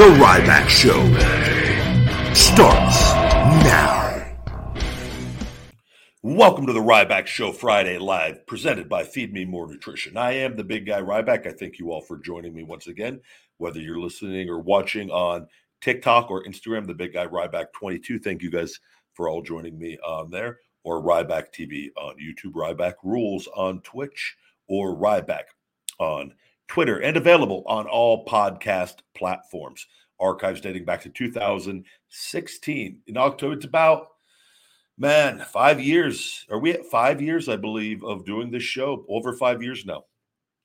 The Ryback Show starts now. Welcome to the Ryback Show Friday Live, presented by Feed Me More Nutrition. I am the big guy Ryback. I thank you all for joining me once again, whether you're listening or watching on TikTok or Instagram, the big guy Ryback 22. Thank you guys for all joining me on there, or Ryback TV on YouTube, Ryback Rules on Twitch, or Ryback on Twitter, and available on all podcast platforms. Archives dating back to 2016. In October, it's about Man, five years. Are we at five years? I believe of doing this show. Over five years now,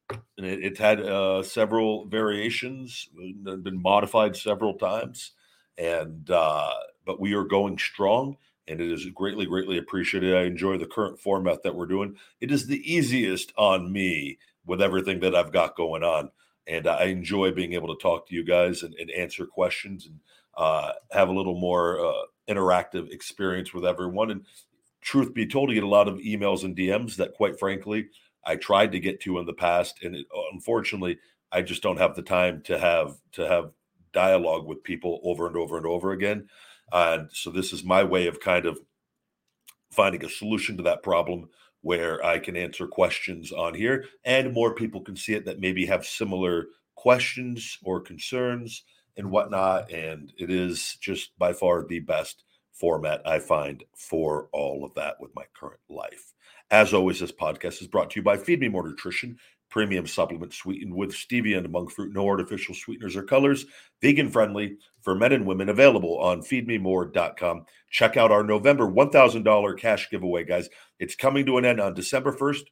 and it, it's had uh, several variations, been modified several times, and uh, but we are going strong, and it is greatly, greatly appreciated. I enjoy the current format that we're doing. It is the easiest on me with everything that I've got going on, and I enjoy being able to talk to you guys and, and answer questions and uh, have a little more uh, interactive experience with everyone. And truth be told, you get a lot of emails and DMs that, quite frankly, I tried to get to in the past, and it, unfortunately, I just don't have the time to have to have dialogue with people over and over and over again. And so, this is my way of kind of finding a solution to that problem where I can answer questions on here, and more people can see it that maybe have similar questions or concerns and whatnot. And it is just by far the best format I find for all of that with my current life. As always, this podcast is brought to you by Feed Me More Nutrition, premium supplement sweetened with stevia and monk fruit, no artificial sweeteners or colors, vegan friendly for men and women, available on feedmemore.com. Check out our November $1,000 cash giveaway, guys. It's coming to an end on December 1st.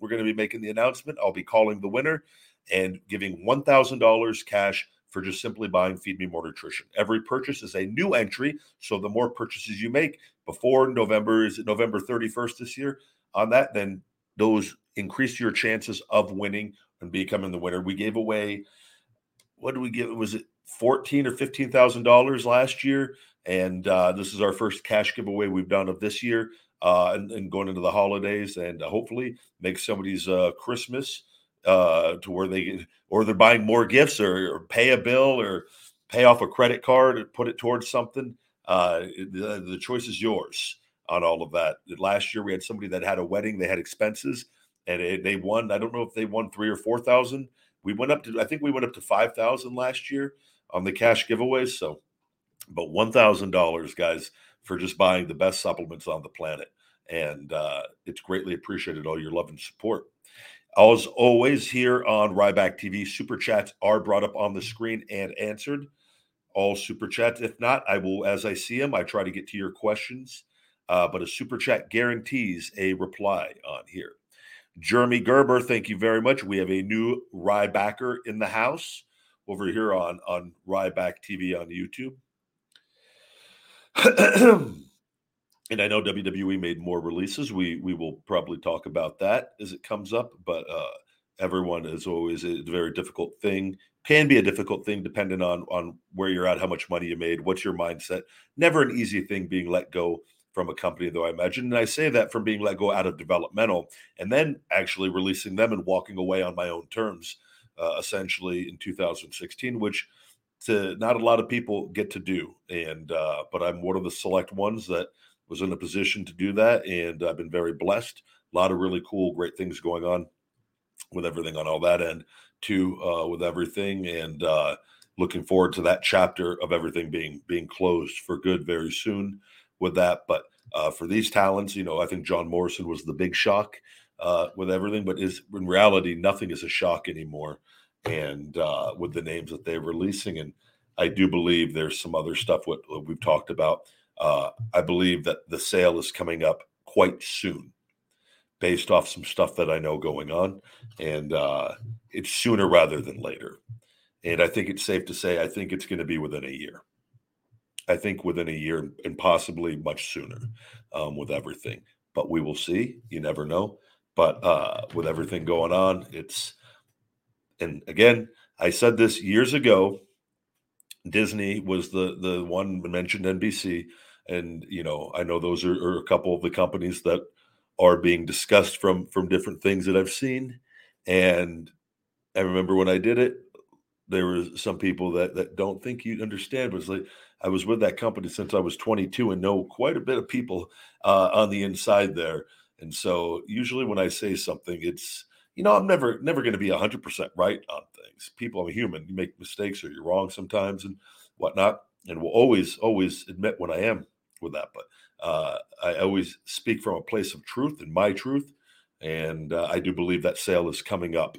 We're going to be making the announcement. I'll be calling the winner and giving $1,000 cash for just simply buying Feed Me More Nutrition. Every purchase is a new entry. So the more purchases you make before November, is it November 31st this year? On that, then those increase your chances of winning and becoming the winner. We gave away, what did we give? Was it 14 or $15,000 last year? And uh, this is our first cash giveaway we've done of this year uh, and, and, going into the holidays and uh, hopefully make somebody's uh, Christmas uh, to where they or they're buying more gifts or, or, pay a bill or pay off a credit card and put it towards something. Uh, the, the choice is yours on all of that. Last year we had somebody that had a wedding, they had expenses, and it, they won. I don't know if they won three or four thousand. We went up to I think we went up to five thousand last year on the cash giveaways. So, but one thousand dollars, guys, for just buying the best supplements on the planet, and uh, it's greatly appreciated. All your love and support. As always, here on Ryback TV, super chats are brought up on the screen and answered. All super chats. If not, I will, as I see them, I try to get to your questions. Uh, but a super chat guarantees a reply on here. Jeremy Gerber, thank you very much. We have a new Rybacker in the house over here on on Ryback TV on YouTube. and I know WWE made more releases. We we will probably talk about that as it comes up. But uh, everyone is always a very difficult thing. Can be a difficult thing depending on on where you're at, how much money you made, what's your mindset. Never an easy thing being let go from a company, though I imagine. And I say that from being let go out of developmental and then actually releasing them and walking away on my own terms, uh, essentially in 2016, which to not a lot of people get to do. And uh, but I'm one of the select ones that was in a position to do that, and I've been very blessed. A lot of really cool, great things going on with everything on all that end, too, uh, with everything, and uh, looking forward to that chapter of everything being being closed for good very soon with that. But uh, for these talents, you know, I think John Morrison was the big shock uh, with everything, but is in reality nothing is a shock anymore. And uh, with the names that they're releasing, and I do believe there's some other stuff what, what we've talked about. Uh, I believe that the sale is coming up quite soon, based off some stuff that I know going on, and uh, it's sooner rather than later. And I think it's safe to say I think it's going to be within a year. I think within a year and possibly much sooner um, with everything. But we will see. You never know. But uh, with everything going on, it's and again, I said this years ago. Disney was the the one mentioned NBC, and you know I know those are, are a couple of the companies that are being discussed from from different things that I've seen, and I remember when I did it, there were some people that that don't think you understand. Was like I was with that company since I was 22 and know quite a bit of people uh, on the inside there. And so usually when I say something, it's you know I'm never never going to be 100 percent right on things. People, I'm a human. You make mistakes or you're wrong sometimes and whatnot, and will always always admit when I am with that. But uh, I always speak from a place of truth and my truth, and uh, I do believe that sale is coming up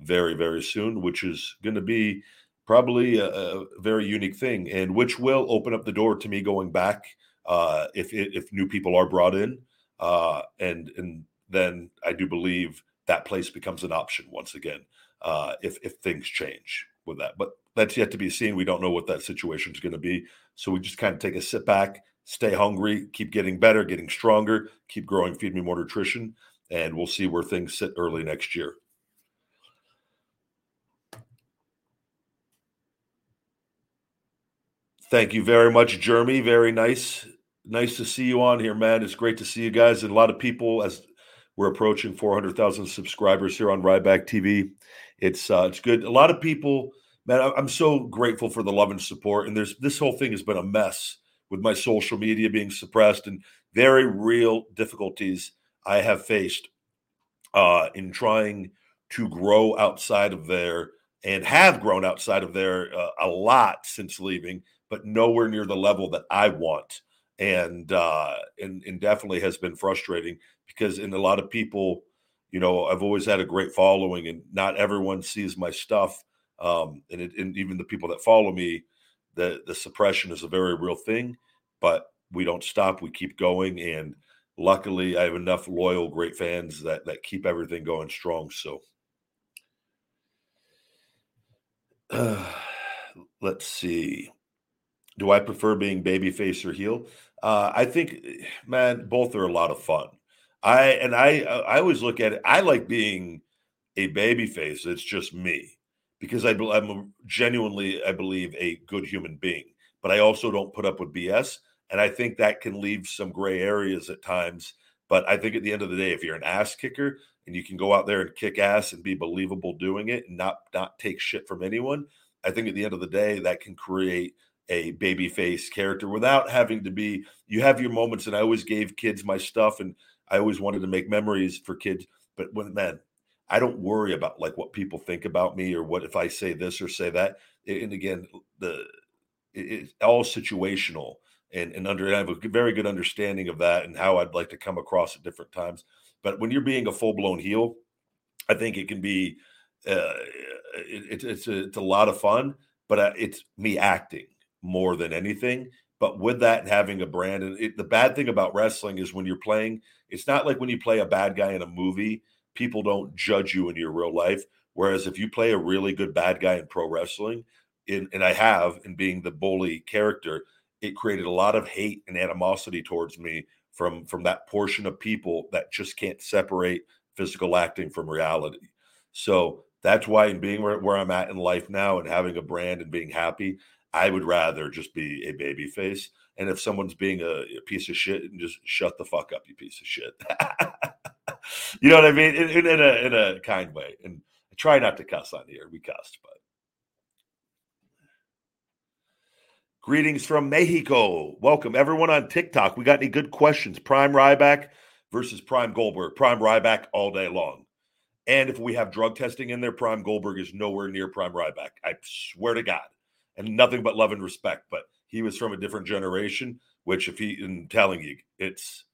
very, very soon, which is going to be probably a, a, very unique thing, and which will open up the door to me going back uh, if if new people are brought in, uh, and and then I do believe that place becomes an option once again uh, if if things change with that. But that's yet to be seen. We don't know what that situation is going to be, so we just kind of take a sit back, stay hungry, keep getting better, getting stronger, keep growing. Feed me more nutrition, and we'll see where things sit early next year. Thank you very much, Jeremy. Very nice. Nice to see you on here, man. It's great to see you guys. And a lot of people, as we're approaching 400,000 subscribers here on Ryback TV. It's uh, it's good. A lot of people, man, I'm so grateful for the love and support. And there's this whole thing has been a mess with my social media being suppressed and very real difficulties I have faced uh, in trying to grow outside of there and have grown outside of there uh, a lot since leaving but nowhere near the level that I want. And uh, and and definitely has been frustrating because in a lot of people, you know, I've always had a great following, and not everyone sees my stuff. Um, and, it, and even the people that follow me, the the suppression is a very real thing. But we don't stop; we keep going, and luckily, I have enough loyal, great fans that that keep everything going strong. So. Let's see do I prefer being babyface or heel? Uh, I think, man, both are a lot of fun. I and I I always look at it. I like being a babyface. It's just me because I, I'm genuinely, I believe, a good human being. But I also don't put up with BS, and I think that can leave some gray areas at times. But I think at the end of the day, if you're an ass kicker and you can go out there and kick ass and be believable doing it and not not take shit from anyone, I think at the end of the day that can create a baby face character without having to be you have your moments and i always gave kids my stuff and i always wanted to make memories for kids but when man i don't worry about like what people think about me or what if i say this or say that and again the it's all situational and and under i have a very good understanding of that and how i'd like to come across at different times but when you're being a full-blown heel i think it can be uh, it, it's a, it's a lot of fun but uh, it's me acting more than anything. But with that, having a brand, and it, the bad thing about wrestling is when you're playing, it's not like when you play a bad guy in a movie, people don't judge you in your real life. Whereas if you play a really good bad guy in pro wrestling, in, and I have in being the bully character, it created a lot of hate and animosity towards me from from that portion of people that just can't separate physical acting from reality. So that's why in being where, where I'm at in life now and having a brand and being happy, I would rather just be a baby face. And if someone's being a, a piece of shit, and just shut the fuck up, you piece of shit. you know what I mean? In, in, in, a in a kind way. And I try not to cuss on here. We cussed, but greetings from Mexico. Welcome everyone on TikTok. We got any good questions? Prime Ryback versus Prime Goldberg. Prime Ryback all day long. And if we have drug testing in there, Prime Goldberg is nowhere near Prime Ryback. I swear to God. And nothing but love and respect. But he was from a different generation, which if he in telling you, it's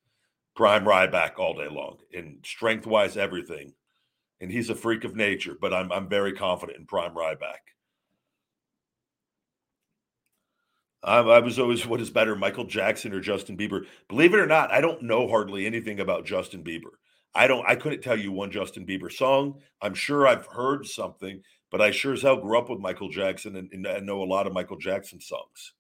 prime Ryback all day long in strength wise, everything. And he's a freak of nature, but I'm I'm very confident in prime Ryback. I, I was always what is better, Michael Jackson or Justin Bieber? Believe it or not, I don't know hardly anything about Justin Bieber. I don't. I couldn't tell you one Justin Bieber song. I'm sure I've heard something, but I sure as hell grew up with Michael Jackson and, and I know a lot of Michael Jackson songs.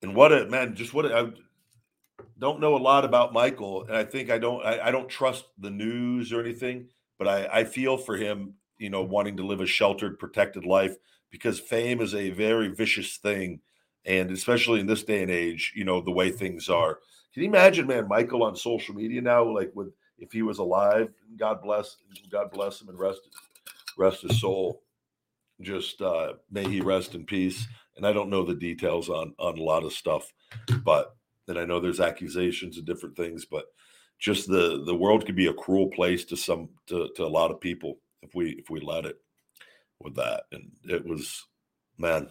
And what a man! Just what a, I don't know a lot about Michael, and I think I don't. I, I don't trust the news or anything, but I, I feel for him. You know, wanting to live a sheltered, protected life because fame is a very vicious thing, and especially in this day and age, you know the way things are. Can you imagine, man, Michael on social media now, like with if he was alive, God bless, God bless him and rest rest his soul. Just uh, may he rest in peace and I don't know the details on on a lot of stuff, but and I know there's accusations and different things, but just the the world could be a cruel place to some to, to a lot of people if we if we let it with that. And it was man,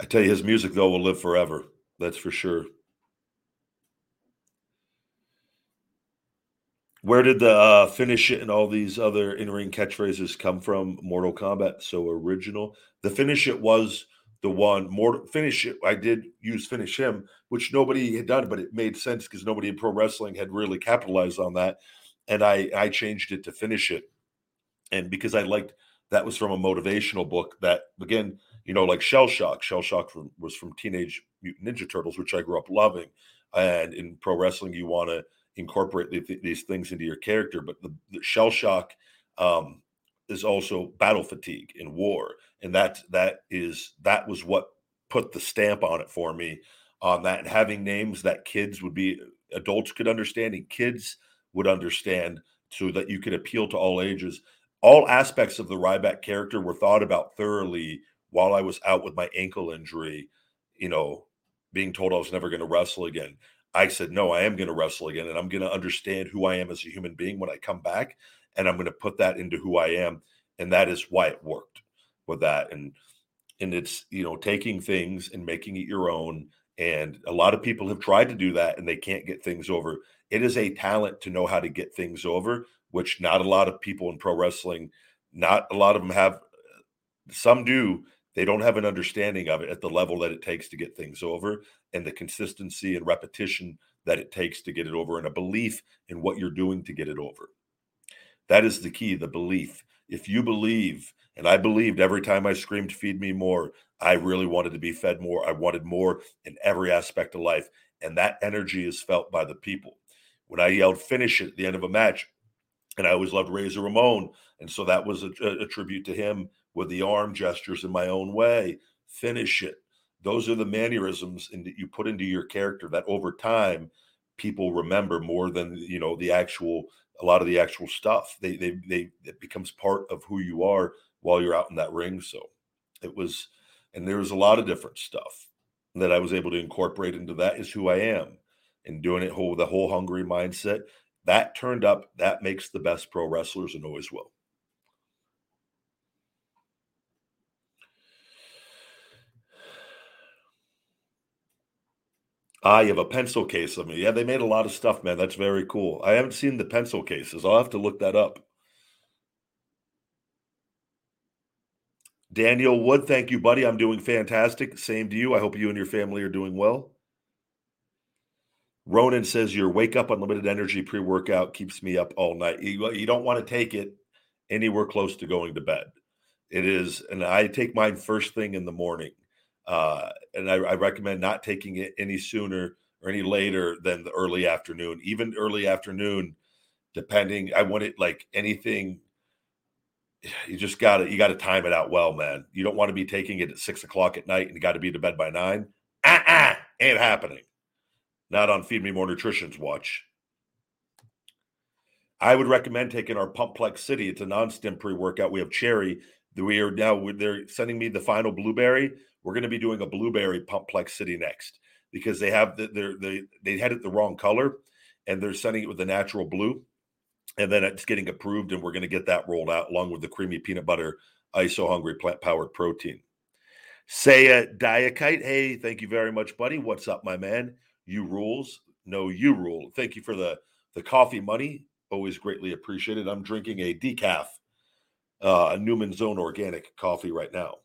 I tell you, his music though will live forever. That's for sure. Where did the uh, finish it and all these other in ring catchphrases come from? Mortal Kombat, so original. The finish it was the one more finish it. I did use finish him, which nobody had done, but it made sense because nobody in pro wrestling had really capitalized on that. And I I changed it to finish it. And because I liked that was from a motivational book that again, you know, like Shell Shock. Shell Shock from, was from Teenage Mutant Ninja Turtles, which I grew up loving. And in pro wrestling, you want to incorporate the, these things into your character. But the, the Shell Shock um, is also battle fatigue in war. And that that is that was what put the stamp on it for me on that. And having names that kids would be adults could understand and kids would understand so that you could appeal to all ages. All aspects of the Ryback character were thought about thoroughly while I was out with my ankle injury you know being told I was never going to wrestle again I said no I am going to wrestle again and I'm going to understand who I am as a human being when I come back and I'm going to put that into who I am and that is why it worked with that and and it's you know taking things and making it your own and a lot of people have tried to do that and they can't get things over. It is a talent to know how to get things over which not a lot of people in pro wrestling not a lot of them have uh, some do they don't have an understanding of it at the level that it takes to get things over and the consistency and repetition that it takes to get it over and a belief in what you're doing to get it over that is the key the belief if you believe and I believed every time I screamed, feed me more, I really wanted to be fed more. I wanted more in every aspect of life. And that energy is felt by the people. When I yelled, finish it at the end of a match, and I always loved Razor Ramon. And so that was a, a tribute to him with the arm gestures in my own way. Finish it. Those are the mannerisms in, that you put into your character that over time people remember more than you know the actual a lot of the actual stuff. They they they it becomes part of who you are while you're out in that ring. So it was, and there was a lot of different stuff that I was able to incorporate into that is who I am and doing it whole the whole hungry mindset. That turned up, that makes the best pro wrestlers and always will. Ah, you have a pencil case of me. Yeah, they made a lot of stuff, man. That's very cool. I haven't seen the pencil cases. I'll have to look that up. Daniel Wood, thank you, buddy. I'm doing fantastic. Same to you. I hope you and your family are doing well. Ronan says your wake up unlimited energy pre workout keeps me up all night. You, you don't want to take it anywhere close to going to bed. It is, and I take mine first thing in the morning. Uh, and I, I recommend not taking it any sooner or any later than the early afternoon, even early afternoon, depending. I want it like anything you just got to you got to time it out well, man. You don't want to be taking it at six o'clock at night and you got to be to bed by nine. uh-uh, ain't happening. Not on Feed Me More Nutrition's watch. I would recommend taking our Pumplex City. It's a non-stim pre-workout. We have cherry. We are now they're sending me the final blueberry. We're going to be doing a blueberry Pumplex City next because they have the, they're, they they had it the wrong color, and they're sending it with the natural blue, and then it's getting approved, and we're going to get that rolled out along with the creamy peanut butter ISO hungry plant powered protein. Saya Diakite, hey, thank you very much, buddy. What's up, my man? You rules. No, you rule. Thank you for the the coffee money. Always greatly appreciated. I'm drinking a decaf, uh, Newman's Own organic coffee right now.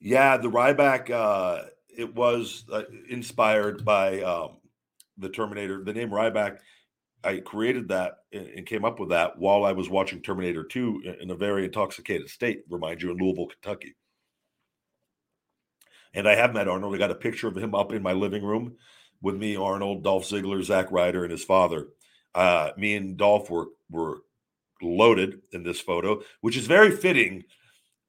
Yeah, the Ryback. Uh, it was uh, inspired by um, the Terminator. The name Ryback. I created that and came up with that while I was watching Terminator 2 in a very intoxicated state. Remind you in Louisville, Kentucky. And I have met Arnold. I got a picture of him up in my living room with me, Arnold, Dolph Ziggler, Zack Ryder, and his father. Uh, me and Dolph were were loaded in this photo, which is very fitting.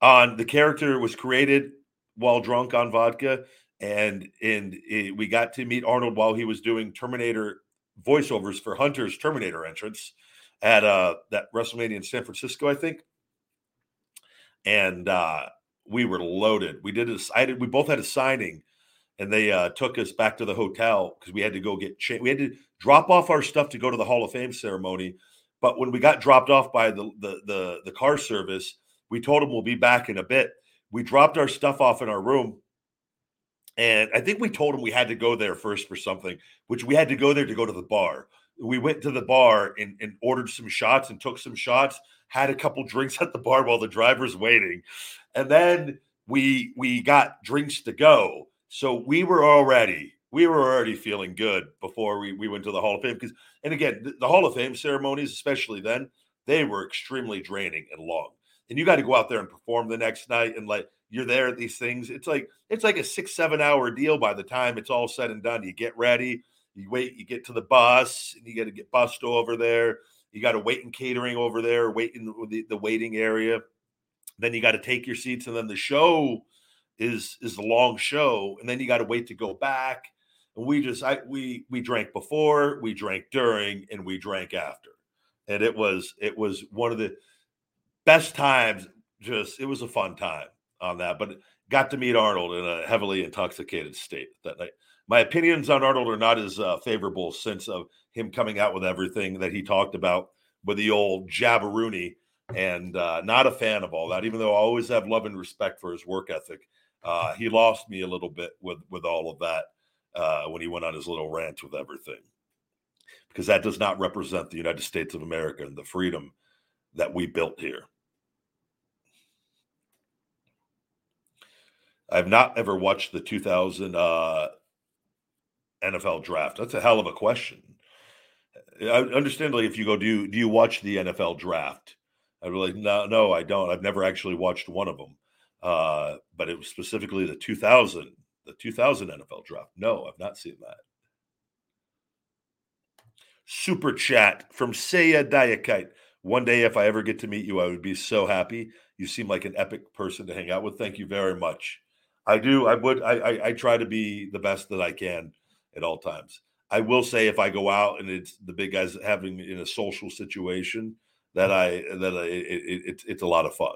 On the character was created while drunk on vodka, and and it, we got to meet Arnold while he was doing Terminator voiceovers for Hunter's Terminator entrance at uh that WrestleMania in San Francisco, I think. And uh we were loaded. We did this. I did. We both had a signing, and they uh, took us back to the hotel because we had to go get. Cha- we had to drop off our stuff to go to the Hall of Fame ceremony. But when we got dropped off by the the the, the car service, we told them we'll be back in a bit we dropped our stuff off in our room and I think we told them we had to go there first for something, which we had to go there to go to the bar. We went to the bar and, and, ordered some shots and took some shots, had a couple drinks at the bar while the driver's waiting. And then we we got drinks to go. So we were already we were already feeling good before we, we went to the Hall of Fame. Because and again, the, the Hall of Fame ceremonies, especially then, they were extremely draining and long and you got to go out there and perform the next night and like you're there at these things. It's like it's like a six seven hour deal by the time it's all said and done. You get ready you wait you get to the bus and you got to get bussed over there. You got to wait in catering over there wait in the, the waiting area. Then you got to take your seats and then the show is is the long show and then you got to wait to go back. And we just i we we drank before we drank during and we drank after. And it was it was one of the best times. Just it was a fun time on that, but got to meet Arnold in a heavily intoxicated state that night. My opinions on Arnold are not as uh, favorable since of him coming out with everything that he talked about with the old jabberoonie, and uh, not a fan of all that. Even though I always have love and respect for his work ethic, uh, he lost me a little bit with with all of that uh, when he went on his little rant with everything, because that does not represent the United States of America and the freedom that we built here. I've not ever watched the 2000 uh, NFL draft. That's a hell of a question. I, understandably, if you go, do you, do you watch the NFL draft? I'd be like, no, no, I don't. I've never actually watched one of them. Uh, but it was specifically the 2000, the 2000 NFL draft. No, I've not seen that. Super chat from Saya Diakite. One day, if I ever get to meet you, I would be so happy. You seem like an epic person to hang out with. Thank you very much. I do. I would. I, I, I try to be the best that I can at all times. I will say if I go out and it's the big guys having in a social situation that I that I, it, it, it's a lot of fun.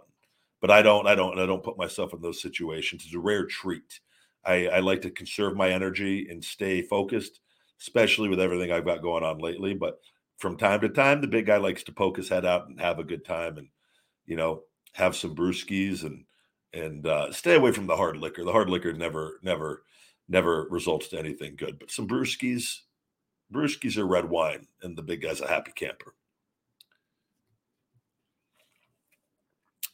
But I don't I don't I don't put myself in those situations. It's a rare treat. I, I like to conserve my energy and stay focused, especially with everything I've got going on lately. But from time to time, the big guy likes to poke his head out and have a good time and you know have some brewskis and and uh, stay away from the hard liquor. The hard liquor never, never, never results to anything good. But some brewskis, brewskis are red wine, and the big guy's a happy camper.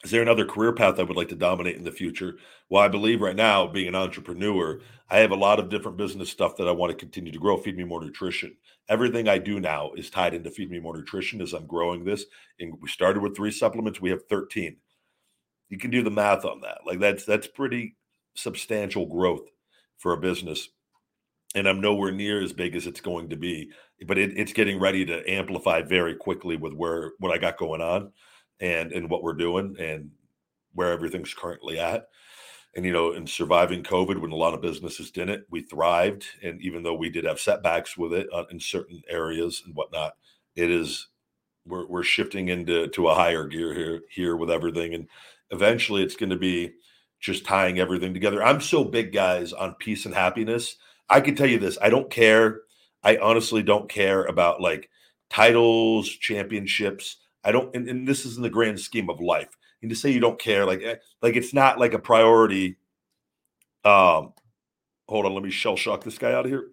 Is there another career path I would like to dominate in the future? Well, I believe right now, being an entrepreneur, I have a lot of different business stuff that I want to continue to grow. Feed me more nutrition. Everything I do now is tied into Feed Me More Nutrition as I'm growing this. And we started with three supplements. We have 13 you can do the math on that. Like that's that's pretty substantial growth for a business. And I'm nowhere near as big as it's going to be, but it, it's getting ready to amplify very quickly with where what I got going on and and what we're doing and where everything's currently at. and you know, in surviving COVID, when a lot of businesses didn't, we thrived. And even though we did have setbacks with it uh, in certain areas and whatnot, it is we're we're shifting into to a higher gear here here with everything, and eventually it's going to be just tying everything together. I'm so big, guys, on peace and happiness. I can tell you this: I don't care. I honestly don't care about like titles, championships. I don't, and, and this is in the grand scheme of life and to say you don't care, like eh, like it's not like a priority. Um, hold on, let me shell shock this guy out of here.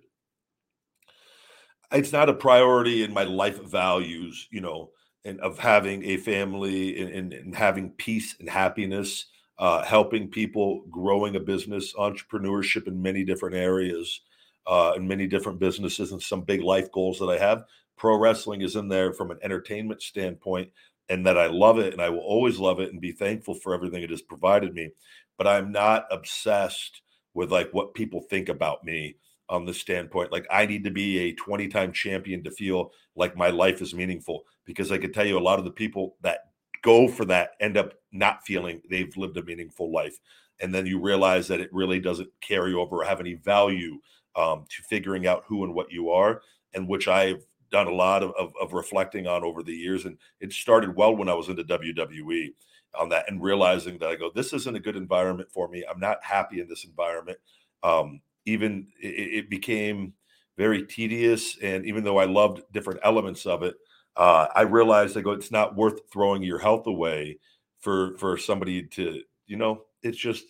It's not a priority in my life values, you know, and of having a family and, and, and having peace and happiness, uh, helping people, growing a business, entrepreneurship in many different areas, uh, in many different businesses, and some big life goals that I have. Pro wrestling is in there from an entertainment standpoint and that I love it and I will always love it and be thankful for everything it has provided me. But I'm not obsessed with like what people think about me on the standpoint. Like I need to be a 20 time champion to feel like my life is meaningful because I can tell you a lot of the people that go for that end up not feeling they've lived a meaningful life. And then you realize that it really doesn't carry over or have any value um, to figuring out who and what you are, and which I've done a lot of, of, of, reflecting on over the years. And it started well when I was into WWE on that and realizing that I go, this isn't a good environment for me. I'm not happy in this environment. Um, even it, it, became very tedious. And even though I loved different elements of it, uh, I realized I go, it's not worth throwing your health away for for somebody to, you know, it's just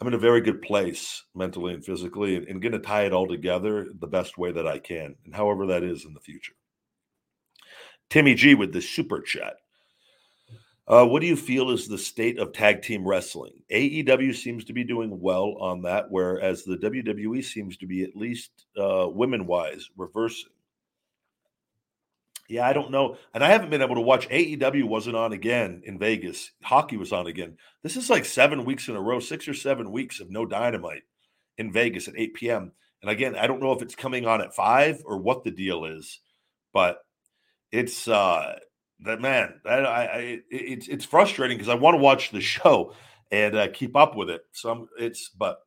I'm in a very good place mentally and physically and, and going to tie it all together the best way that I can, and however that is in the future. Timmy G with the super chat. Uh, what do you feel is the state of tag team wrestling? AEW seems to be doing well on that, whereas the WWE seems to be, at least uh, women wise, reversing. Yeah, I don't know. And I haven't been able to watch AEW wasn't on again in Vegas. Hockey was on again. This is like seven weeks in a row, six or seven weeks of no dynamite in Vegas at 8 p.m. And again, I don't know if it's coming on at five or what the deal is, but it's uh that man, that I, I it's it's frustrating because I want to watch the show and uh, keep up with it. So it's but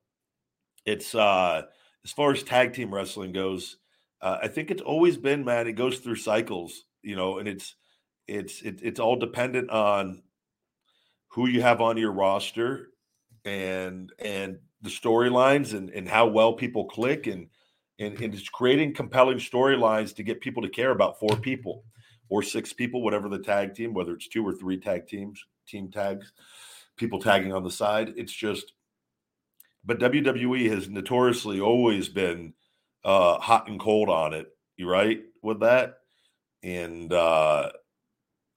it's uh as far as tag team wrestling goes, uh, I think it's always been, man. It goes through cycles, you know, and it's it's it, it's all dependent on who you have on your roster and and the storylines and and how well people click and and, and it's creating compelling storylines to get people to care about four people or six people, whatever the tag team, whether it's two or three tag teams, team tags, people tagging on the side. It's just, but WWE has notoriously always been uh, hot and cold on it. You right with that? And uh,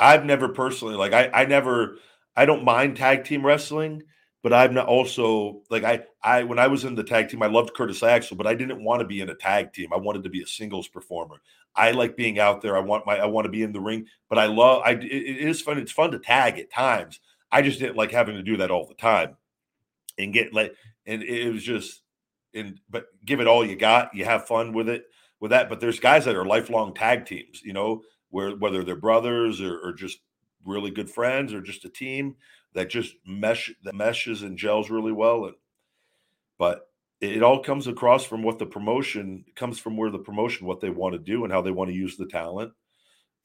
I've never personally like I I never I don't mind tag team wrestling, but I'm not also like I I when I was in the tag team, I loved Curtis Axel, but I didn't want to be in a tag team. I wanted to be a singles performer. I like being out there. I want my I want to be in the ring, but I love I it, is fun. It's fun to tag at times. I just didn't like having to do that all the time and get like and it was just and but give it all you got. You have fun with it with that. But there's guys that are lifelong tag teams, you know, where whether they're brothers or, or just really good friends or just a team that just mesh that meshes and gels really well. And but it all comes across from what the promotion comes from where the promotion what they want to do and how they want to use the talent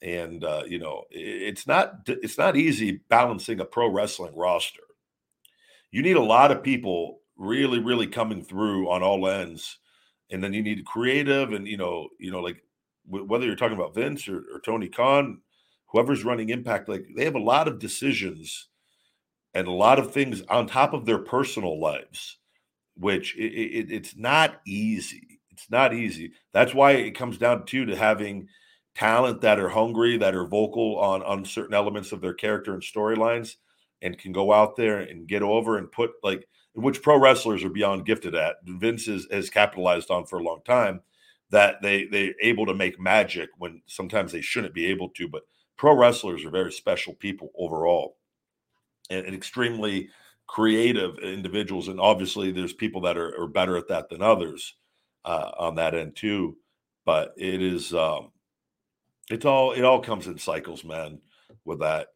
and uh, you know it's not it's not easy balancing a pro wrestling roster you need a lot of people really, really coming through on all ends. And then you need creative and, you know, you know, like w- whether you're talking about Vince or, or Tony Khan, whoever's running Impact, like they have a lot of decisions and a lot of things on top of their personal lives, which it, it, it's not easy. It's not easy. That's why it comes down to to having talent that are hungry, that are vocal on on certain elements of their character and storylines, and can go out there and get over and put like which pro wrestlers are beyond gifted at. Vince is, has capitalized on for a long time that they they're able to make magic when sometimes they shouldn't be able to. But pro wrestlers are very special people overall, and, and extremely creative individuals. And obviously, there's people that are, are better at that than others uh, on that end too. But it is, um, it's all it all comes in cycles, man. With that,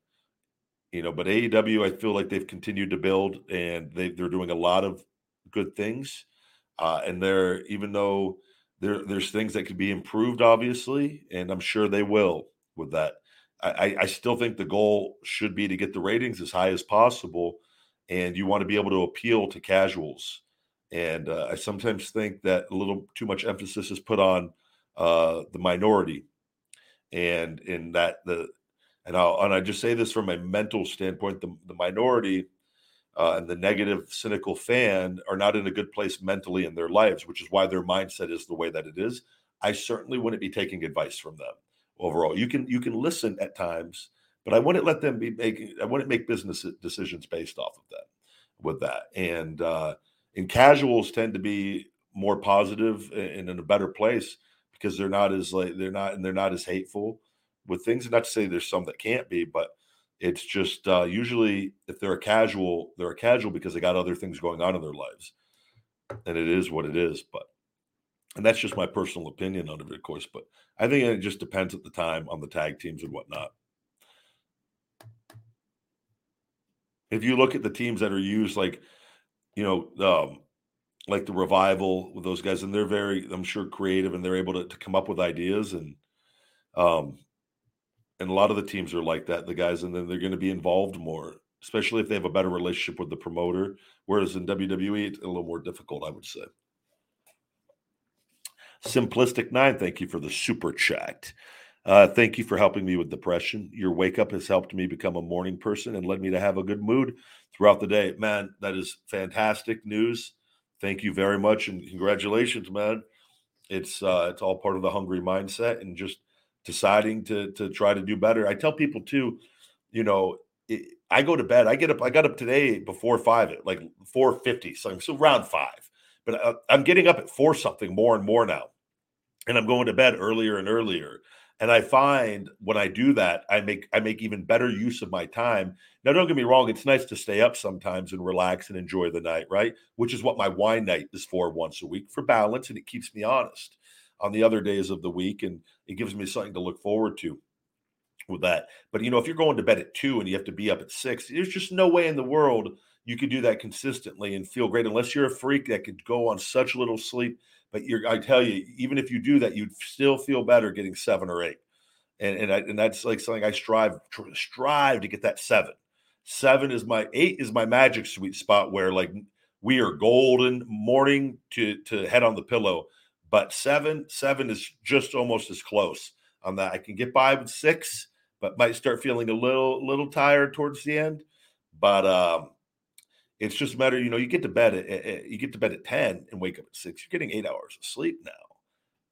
you know, but AEW, I feel like they've continued to build and they they're doing a lot of good things. Uh, and they're even though there there's things that could be improved, obviously, and I'm sure they will with that. I, I still think the goal should be to get the ratings as high as possible, and you want to be able to appeal to casuals. And uh, I sometimes think that a little too much emphasis is put on uh, the minority, and in that the and I and I just say this from a mental standpoint, the, the minority uh, and the negative, cynical fan are not in a good place mentally in their lives, which is why their mindset is the way that it is. I certainly wouldn't be taking advice from them overall. You can you can listen at times, but I wouldn't let them be making. I wouldn't make business decisions based off of that. With that, and uh, and casuals tend to be more positive and in a better place because they're not as like they're not and they're not as hateful with things. Not to say there's some that can't be, but it's just uh, usually if they're a casual, they're a casual because they got other things going on in their lives, and it is what it is. But and that's just my personal opinion on it, of course. But I think it just depends at the time on the tag teams and whatnot. If you look at the teams that are used, like you know, um, like the revival with those guys, and they're very, I'm sure, creative, and they're able to, to come up with ideas and um, and a lot of the teams are like that. The guys, and then they're going to be involved more, especially if they have a better relationship with the promoter. Whereas in WWE, it's a little more difficult, I would say. Simplistic Nine, thank you for the super chat. Uh, thank you for helping me with depression. Your wake up has helped me become a morning person and led me to have a good mood throughout the day. Man, that is fantastic news. Thank you very much and congratulations, man. It's uh, it's all part of the hungry mindset and just deciding to to try to do better. I tell people too, you know, it, I go to bed. I get up. I got up today before five, like four fifty, so I'm so around five. But uh, I'm getting up at four something more and more now, and I'm going to bed earlier and earlier. And I find when I do that, I make I make even better use of my time. Now, don't get me wrong; it's nice to stay up sometimes and relax and enjoy the night, right? Which is what my wine night is for once a week for balance, and it keeps me honest on the other days of the week, and it gives me something to look forward to with that. But you know, if you're going to bed at two and you have to be up at six, there's just no way in the world you could do that consistently and feel great unless you're a freak that could go on such little sleep. But you're, I tell you, even if you do that, you'd still feel better getting seven or eight. And and, I, and that's like something I strive strive to get that seven. Seven is my eight is my magic sweet spot where like we are golden morning to to head on the pillow but seven, seven is just almost as close on that. I can get by with six, but might start feeling a little, little tired towards the end. But um, it's just a matter, you know, you get to bed at, you get to bed at ten and wake up at six. You're getting eight hours of sleep now,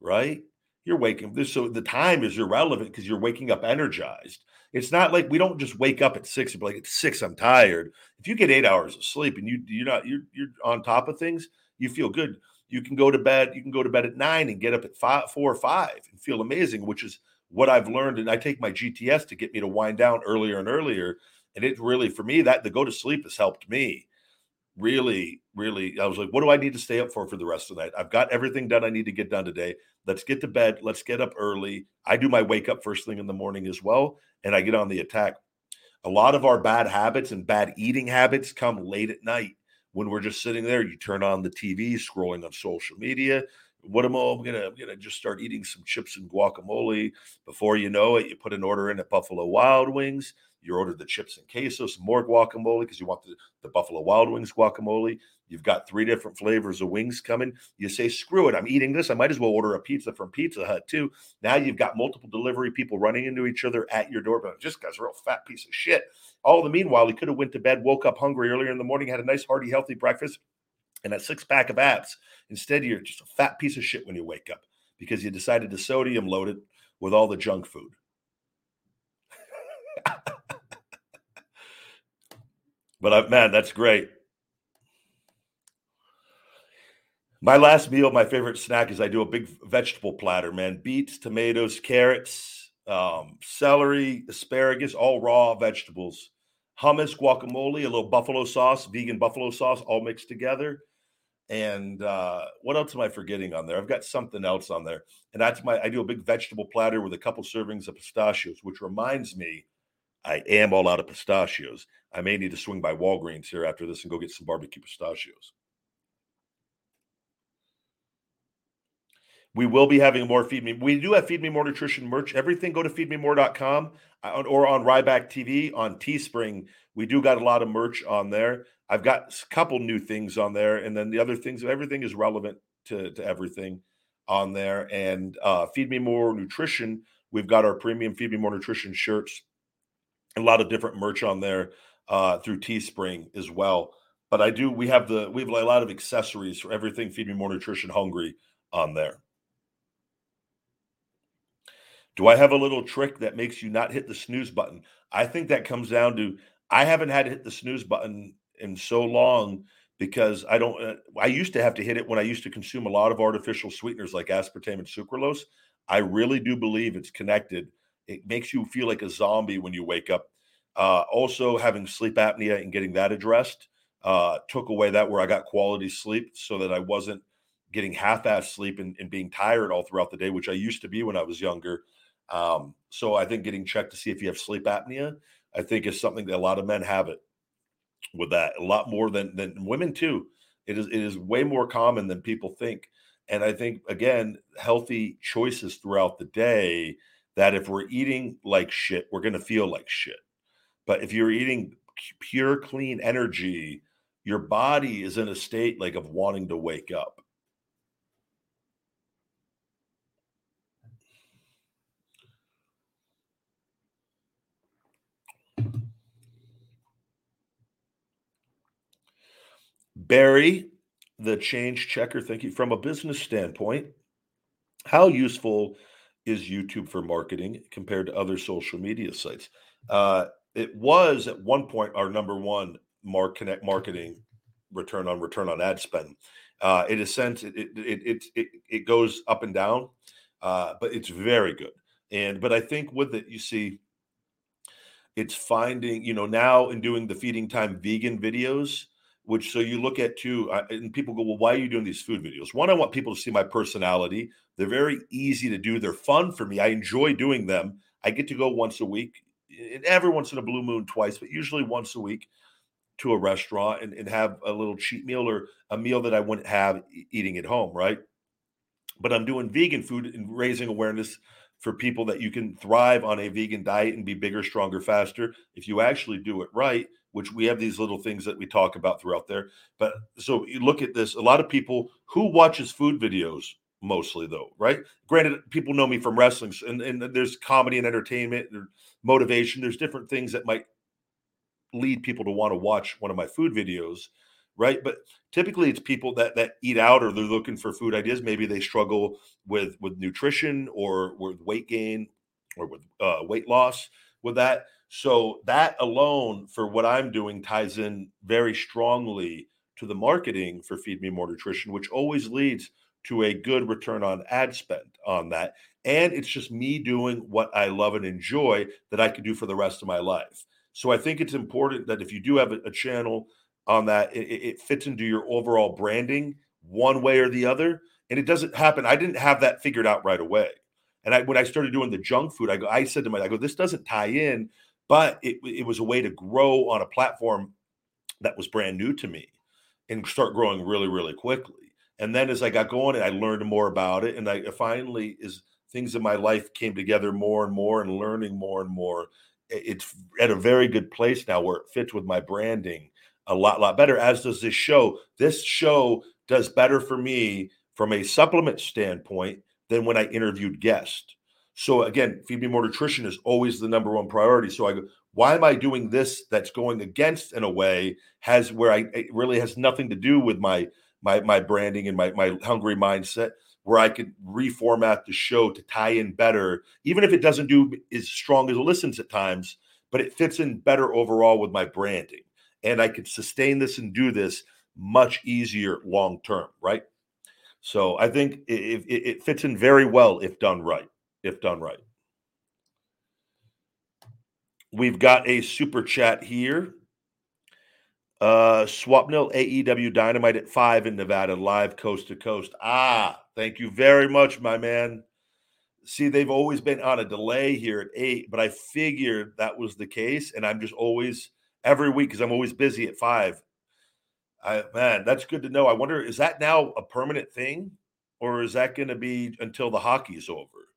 right? You're waking this, so the time is irrelevant because you're waking up energized. It's not like we don't just wake up at six and be like, "It's six, I'm tired." If you get eight hours of sleep and you you're not you're you're on top of things, you feel good you can go to bed you can go to bed at nine and get up at five four or five and feel amazing which is what i've learned and i take my gts to get me to wind down earlier and earlier and it really for me that the go to sleep has helped me really really i was like what do i need to stay up for for the rest of the night i've got everything done i need to get done today let's get to bed let's get up early i do my wake up first thing in the morning as well and i get on the attack a lot of our bad habits and bad eating habits come late at night when we're just sitting there, you turn on the TV, scrolling on social media. What am I I'm gonna? I'm gonna just start eating some chips and guacamole. Before you know it, you put an order in at Buffalo Wild Wings. You order the chips and queso, some more guacamole because you want the, the Buffalo Wild Wings guacamole. You've got three different flavors of wings coming. You say, screw it, I'm eating this. I might as well order a pizza from Pizza Hut too. Now you've got multiple delivery people running into each other at your door, but just guy's a real fat piece of shit. All the meanwhile, he could have went to bed, woke up hungry earlier in the morning, had a nice, hearty, healthy breakfast, and a six pack of abs. Instead, you're just a fat piece of shit when you wake up because you decided to sodium load it with all the junk food. But uh, man, that's great. My last meal, my favorite snack is I do a big vegetable platter, man. Beets, tomatoes, carrots, um, celery, asparagus, all raw vegetables, hummus, guacamole, a little buffalo sauce, vegan buffalo sauce, all mixed together. And uh, what else am I forgetting on there? I've got something else on there. And that's my, I do a big vegetable platter with a couple servings of pistachios, which reminds me, I am all out of pistachios. I may need to swing by Walgreens here after this and go get some barbecue pistachios. We will be having more Feed Me. We do have Feed Me More Nutrition merch. Everything go to feedmemore.com uh, or on Ryback TV on Teespring. We do got a lot of merch on there. I've got a couple new things on there. And then the other things, everything is relevant to, to everything on there. And uh, Feed Me More Nutrition, we've got our premium Feed Me More Nutrition shirts, a lot of different merch on there uh, through Teespring as well. But I do, we have the, we have a lot of accessories for everything Feed Me More Nutrition Hungry on there. Do I have a little trick that makes you not hit the snooze button? I think that comes down to I haven't had to hit the snooze button in so long because I don't. Uh, I used to have to hit it when I used to consume a lot of artificial sweeteners like aspartame and sucralose. I really do believe it's connected. It makes you feel like a zombie when you wake up. Uh, also, having sleep apnea and getting that addressed uh, took away that where I got quality sleep so that I wasn't getting half-ass sleep and, and being tired all throughout the day, which I used to be when I was younger. Um, so I think getting checked to see if you have sleep apnea, I think is something that a lot of men have it with that a lot more than than women too. It is it is way more common than people think. And I think again, healthy choices throughout the day that if we're eating like shit, we're going to feel like shit. But if you're eating pure clean energy, your body is in a state like of wanting to wake up. Barry, the change checker, thank you. From a business standpoint, how useful is YouTube for marketing compared to other social media sites? Uh, it was at one point our number one mark connect marketing return on return on ad spend. Uh, in a sense, it it, it it it goes up and down, uh, but it's very good. And but I think with it, you see, it's finding you know now in doing the feeding time vegan videos which so you look at too, uh, and people go, well, why are you doing these food videos? One, I want people to see my personality. They're very easy to do. They're fun for me. I enjoy doing them. I get to go once a week, and every once in a blue moon, twice, but usually once a week to a restaurant and, and have a little cheat meal or a meal that I wouldn't have eating at home, right? But I'm doing vegan food and raising awareness for people that you can thrive on a vegan diet and be bigger, stronger, faster if you actually do it right which we have these little things that we talk about throughout there. But so you look at this, a lot of people who watches food videos mostly though, right? Granted, people know me from wrestling and, and there's comedy and entertainment and motivation. There's different things that might lead people to want to watch one of my food videos, right? But typically it's people that that eat out or they're looking for food ideas. Maybe they struggle with with nutrition or with weight gain or with uh, weight loss with that. So that alone for what I'm doing ties in very strongly to the marketing for Feed Me More Nutrition, which always leads to a good return on ad spend on that. And it's just me doing what I love and enjoy that I can do for the rest of my life. So I think it's important that if you do have a, a channel on that, it, it fits into your overall branding one way or the other. And it doesn't happen. I didn't have that figured out right away. And I, when I started doing the junk food, I go, I said to myself, I go, this doesn't tie in but it, it was a way to grow on a platform that was brand new to me and start growing really, really quickly. And then as I got going, I learned more about it. And I uh, finally, as things in my life came together more and more and learning more and more, it's at a very good place now where it fits with my branding a lot, lot better, as does this show. This show does better for me from a supplement standpoint than when I interviewed guests. So again, feed me more nutrition is always the number one priority. So I go, why am I doing this that's going against in a way has where I it really has nothing to do with my my my branding and my my hungry mindset where I could reformat the show to tie in better, even if it doesn't do as strong as it listens at times, but it fits in better overall with my branding. And I could sustain this and do this much easier long term, right? So I think it, it, it fits in very well if done right if done right. We've got a super chat here. Uh Swapnil AEW Dynamite at five in Nevada, live coast to coast. Ah, thank you very much, my man. See, they've always been on a delay here at eight, but I figured that was the case, and I'm just always every week because I'm always busy at five. I man, that's good to know. I wonder is that now a permanent thing, or is that going to be until the hockey's over?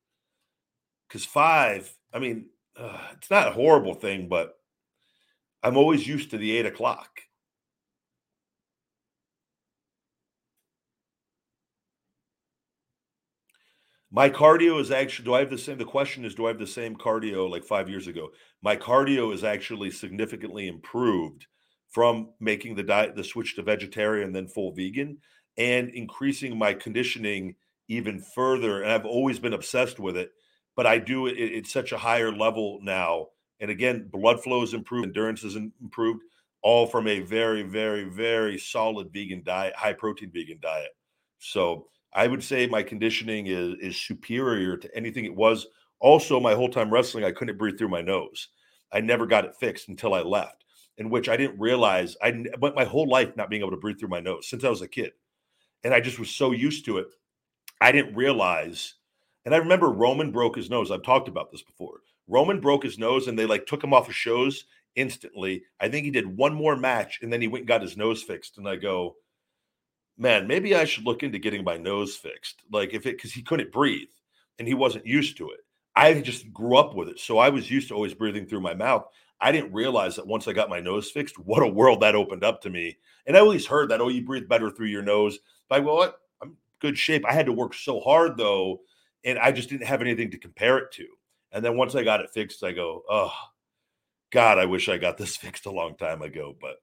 Because five, I mean, uh, it's not a horrible thing, but I'm always used to the eight o'clock. My cardio is actually, do I have the same? The question is, do I have the same cardio like five years ago? My cardio is actually significantly improved from making the diet, the switch to vegetarian, then full vegan, and increasing my conditioning even further. And I've always been obsessed with it, but I do it at such a higher level now. And again, blood flow is improved, endurance is improved, all from a very, very, very solid vegan diet, high protein vegan diet. So, I would say my conditioning is is superior to anything it was. Also, my whole time wrestling, I couldn't breathe through my nose. I never got it fixed until I left, in which I didn't realize I went my whole life not being able to breathe through my nose since I was a kid, and I just was so used to it. I didn't realize, and I remember Roman broke his nose. I've talked about this before. Roman broke his nose, and they like took him off of shows instantly. I think he did one more match, and then he went and got his nose fixed. And I go, man, maybe I should look into getting my nose fixed. Like if it because he couldn't breathe and he wasn't used to it. I just grew up with it. So I was used to always breathing through my mouth. I didn't realize that once I got my nose fixed, what a world that opened up to me. And I always heard that, oh, you breathe better through your nose. But well, what? I'm good shape. I had to work so hard though, and I just didn't have anything to compare it to. And then once I got it fixed, I go, oh, God, I wish I got this fixed a long time ago. But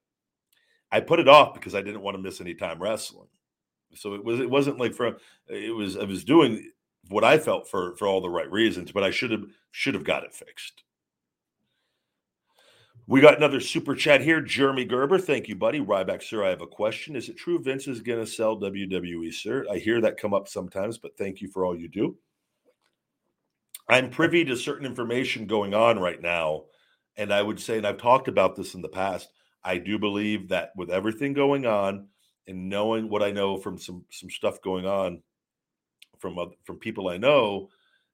I put it off because I didn't want to miss any time wrestling. So it was it wasn't like from it was I was doing what I felt for for all the right reasons, but I should have should have got it fixed. We got another super chat here. Jeremy Gerber, thank you, buddy. Ryback, sir, I have a question. Is it true Vince is going to sell WWE, sir? I hear that come up sometimes, but thank you for all you do. I'm privy to certain information going on right now. And I would say, and I've talked about this in the past, I do believe that with everything going on and knowing what I know from some some stuff going on from from people I know,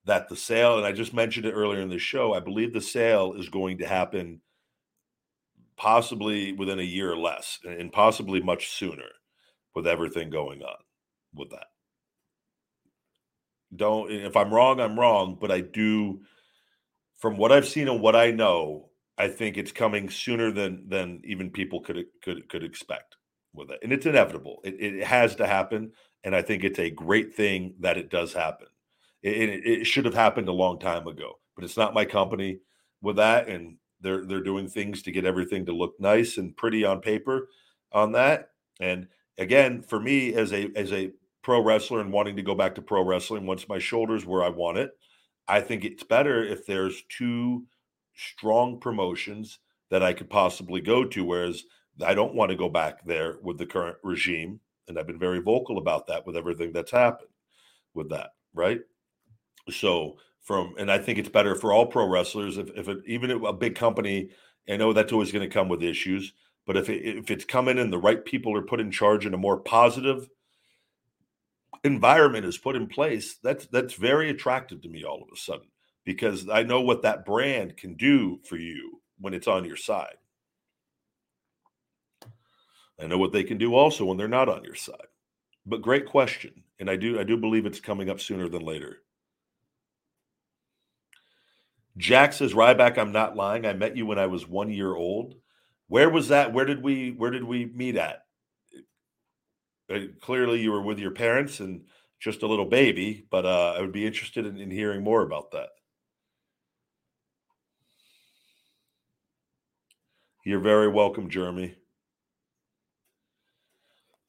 that the sale, and I just mentioned it earlier in the show, I believe the sale is going to happen possibly within a year or less, and possibly much sooner with everything going on with that. Don't if I'm wrong, I'm wrong, but I do from what I've seen and what I know, I think it's coming sooner than than even people could could could expect with it, and it's inevitable. It, it has to happen, and I think it's a great thing that it does happen. It, it, it should have happened a long time ago, but it's not my company with that, and they're they're doing things to get everything to look nice and pretty on paper on that. And again, for me as a as a pro wrestler and wanting to go back to pro wrestling once my shoulders where I want it, I think it's better if there's two strong promotions that I could possibly go to. Whereas I don't want to go back there with the current regime. And I've been very vocal about that with everything that's happened with that. Right. So, from, and I think it's better for all pro wrestlers if, if it, even a big company, I know that's always going to come with issues, but if, it, if it's coming and the right people are put in charge in a more positive environment is put in place, that's, that's very attractive to me all of a sudden because I know what that brand can do for you when it's on your side. I know what they can do also when they're not on your side. But great question, and I do I do believe it's coming up sooner than later. Jack says, Ryback, I'm not lying. I met you when I was one year old. Where was that? Where did we where did we meet at? Uh, clearly you were with your parents and just a little baby, but uh, I would be interested in, in hearing more about that. You're very welcome, Jeremy.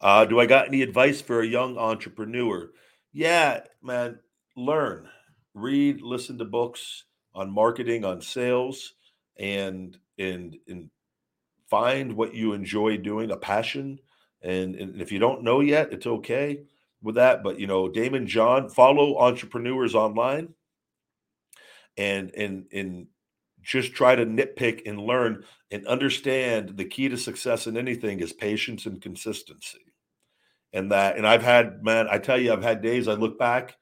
Uh, do I got any advice for a young entrepreneur? Yeah, man, learn, read, listen to books on marketing, on sales, and and and find what you enjoy doing, a passion. And, and if you don't know yet, it's okay with that. But you know, Daymond John, follow entrepreneurs online and and and just try to nitpick and learn and understand the key to success in anything is patience and consistency. And that, and I've had, man, I tell you, I've had days I look back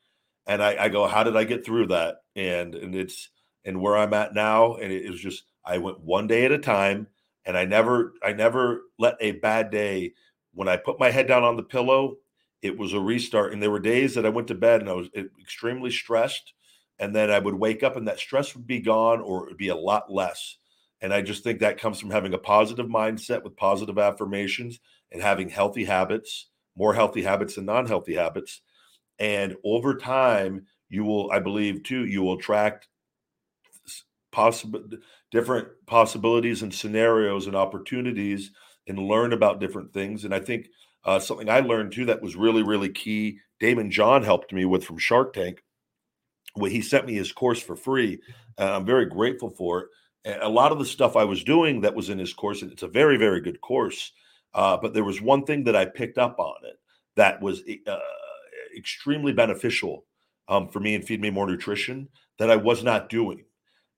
And I, I go, how did I get through that? And and it's and where I'm at now, and it was just I went one day at a time, and I never I never let a bad day when I put my head down on the pillow, it was a restart. And there were days that I went to bed and I was eh, extremely stressed. And then I would wake up and that stress would be gone or it would be a lot less. And I just think that comes from having a positive mindset with positive affirmations and having healthy habits, more healthy habits than non healthy habits. And over time, you will, I believe, too, you will attract possible different possibilities and scenarios and opportunities and learn about different things. And I think uh, something I learned too that was really, really key. Daymond John helped me with from Shark Tank. Well, he sent me his course for free. And I'm very grateful for it. And a lot of the stuff I was doing that was in his course, it's a very, very good course. Uh, but there was one thing that I picked up on it that was uh, extremely beneficial um, for me and Feed Me More Nutrition that I was not doing.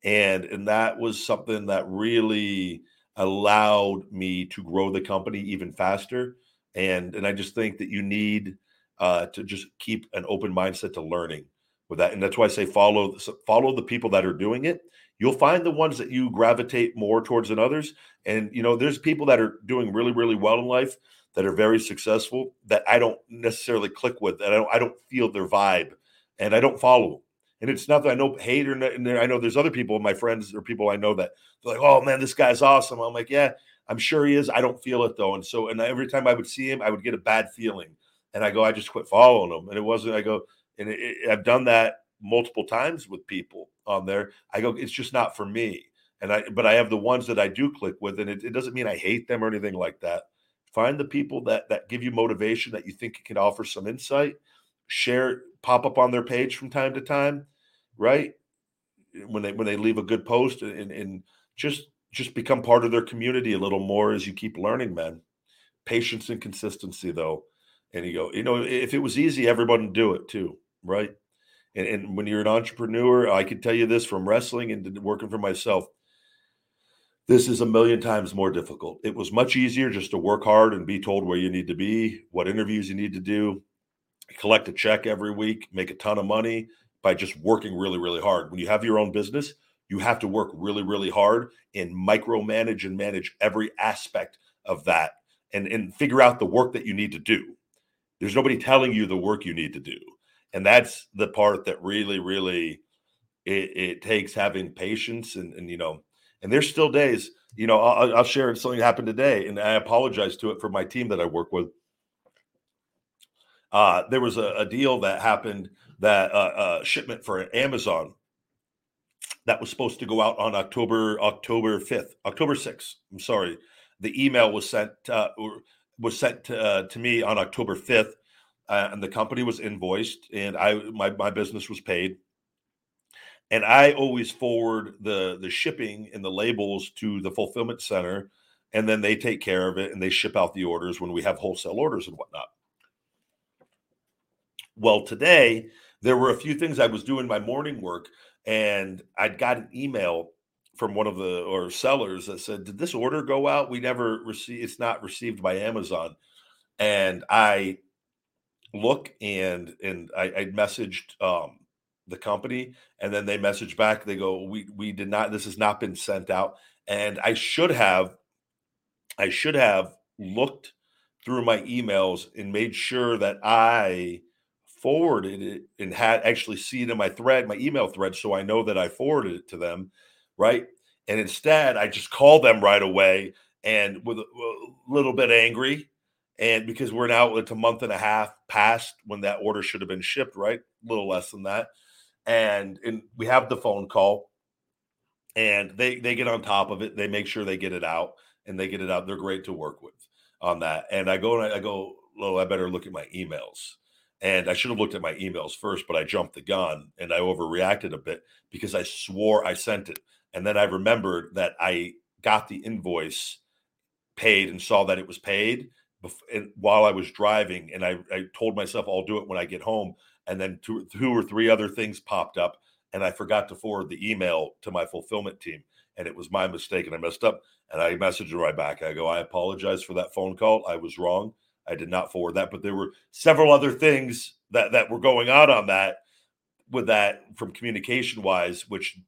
And, and that was something that really allowed me to grow the company even faster. And and I just think that you need uh, to just keep an open mindset to learning with that. And that's why I say follow follow the people that are doing it. You'll find the ones that you gravitate more towards than others. And you know, there's people that are doing really, really well in life that are very successful that I don't necessarily click with. and I don't I don't feel their vibe, and I don't follow them. And it's not that I know hate or and I know there's other people, my friends or people I know that they're like, oh man, this guy's awesome. I'm like, yeah, I'm sure he is. I don't feel it though. And so, and every time I would see him, I would get a bad feeling. And I go, I just quit following him. And it wasn't, I go, and it, it, I've done that multiple times with people on there. I go, it's just not for me. And I, but I have the ones that I do click with, and it, it doesn't mean I hate them or anything like that. Find the people that that give you motivation that you think can offer some insight. Share, pop up on their page from time to time, right? When they when they leave a good post and and just just become part of their community a little more as you keep learning, man. Patience and consistency, though. And you go, you know, if it was easy, everyone would do it too, right? And, and when you're an entrepreneur, I can tell you this from wrestling and working for myself. This is a million times more difficult. It was much easier just to work hard and be told where you need to be, what interviews you need to do, collect a check every week, make a ton of money by just working really, really hard. When you have your own business, you have to work really, really hard and micromanage and manage every aspect of that and, and figure out the work that you need to do. There's nobody telling you the work you need to do. And that's the part that really, really it, it takes having patience and, and, you know, and there's still days, you know, I'll, I'll share something that happened today and I apologize to it for my team that I work with. Uh, there was a, a, deal that happened that uh, uh, shipment for Amazon that was supposed to go out on October October 5th, October 6th. I'm sorry. The email was sent uh, was sent to, uh, to me on October 5th uh, and the company was invoiced and I my my business was paid. And I always forward the the shipping and the labels to the fulfillment center and then they take care of it and they ship out the orders when we have wholesale orders and whatnot. Well, today there were a few things I was doing my morning work and I'd got an email from one of the or sellers that said, "Did this order go out? We never receive. It's not received by Amazon." And I look and and I, I messaged um, the company, and then they messaged back. They go, "We we did not. This has not been sent out." And I should have, I should have looked through my emails and made sure that I forwarded it and had actually seen in my thread, my email thread, so I know that I forwarded it to them, right? And instead, I just called them right away and with a little bit angry, and because we're now it's a month and a half past when that order should have been shipped, right? A little less than that, and and we have the phone call, and they they get on top of it. They make sure they get it out, and they get it out. They're great to work with on that. And I go and I, go, well, I better look at my emails and I should have looked at my emails first, but I jumped the gun and I overreacted a bit because I swore I sent it. And then I remembered that I got the invoice paid and saw that it was paid while I was driving. And I, I told myself I'll do it when I get home. And then two, two or three other things popped up and I forgot to forward the email to my fulfillment team. And it was my mistake and I messed up. And I messaged her right back. I go, I apologize for that phone call. I was wrong. I did not forward that, but there were several other things that that were going on on that with that from communication wise, which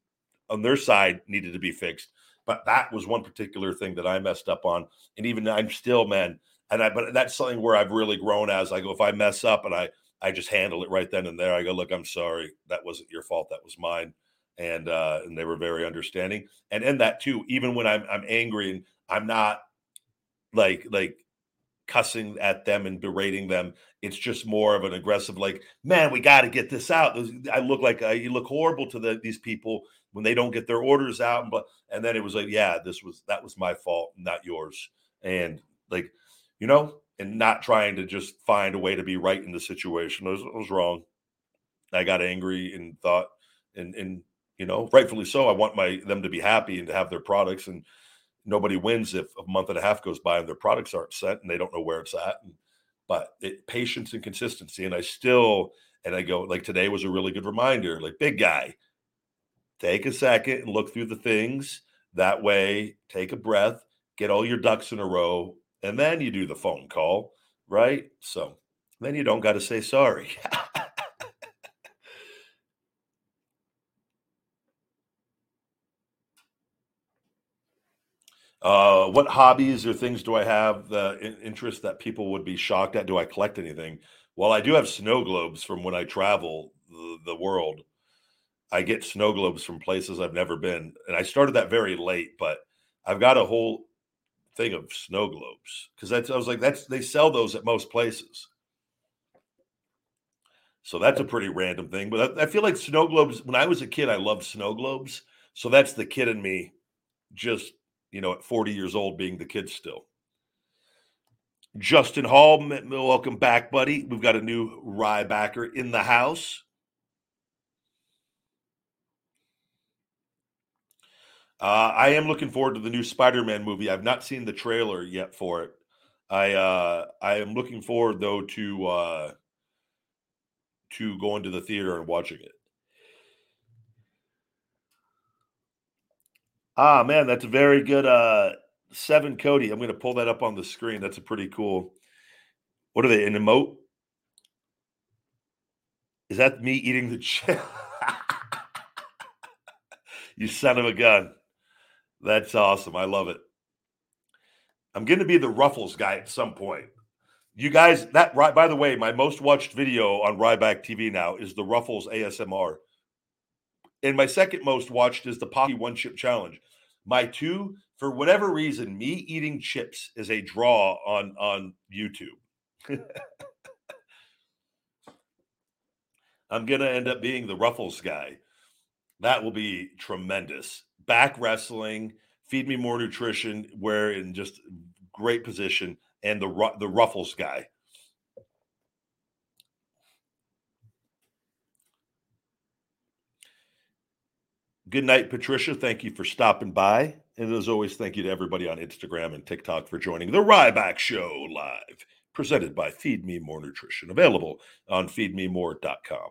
on their side needed to be fixed. But that was one particular thing that I messed up on. And even I'm still, man, and I but that's something where I've really grown as I go, if I mess up and I I just handle it right then and there. I go, look, I'm sorry. That wasn't your fault. That was mine. And uh, and they were very understanding. And in that too, even when I'm I'm angry and I'm not like like cussing at them and berating them. It's just more of an aggressive, like, man, we got to get this out. I look like I, you look horrible to the, these people when they don't get their orders out. And, and then it was like, yeah, this was that was my fault, not yours. And like, you know, and not trying to just find a way to be right in the situation. I was, I was wrong. I got angry and thought, and and you know, rightfully so. I want my them to be happy and to have their products and nobody wins if a month and a half goes by and their products aren't sent and they don't know where it's at. And, but it, patience and consistency. And I still, and I go, like today was a really good reminder, like big guy, take a second and look through the things. That way, take a breath, get all your ducks in a row, and then you do the phone call, right? So then you don't got to say sorry. Uh, what hobbies or things do I have the in- interest that people would be shocked at? Do I collect anything? Well, I do have snow globes from when I travel the, the world. I get snow globes from places I've never been, and I started that very late, but I've got a whole thing of snow globes because that's I was like that's they sell those at most places. So that's a pretty random thing, but I, I feel like snow globes. When I was a kid, I loved snow globes, so that's the kid in me, just you know, at 40 years old, being the kid still. Justin Hall, welcome back, buddy. We've got a new Rybacker in the house. Uh, I am looking forward to the new Spider-Man movie. I've not seen the trailer yet for it. I uh, I am looking forward though to uh, to going to the theater and watching it. Ah, man, that's a very good uh seven Cody. I'm going to pull that up on the screen. That's a pretty cool. What are they? An emote? Is that me eating the chip? you son of a gun. That's awesome. I love it. I'm going to be the Ruffles guy at some point. You guys, that right by the way, my most watched video on Ryback TV now is the Ruffles ASMR. And my second most watched is the Paqui One Chip Challenge. My two, for whatever reason, me eating chips is a draw on on YouTube. I'm gonna end up being the Ruffles guy. That will be tremendous. Back wrestling, feed me more nutrition, where in just great position, and the the Ruffles guy. Good night, Patricia. Thank you for stopping by. And as always, thank you to everybody on Instagram and TikTok for joining the Ryback Show live, presented by Feed Me More Nutrition, available on feedmemore.com.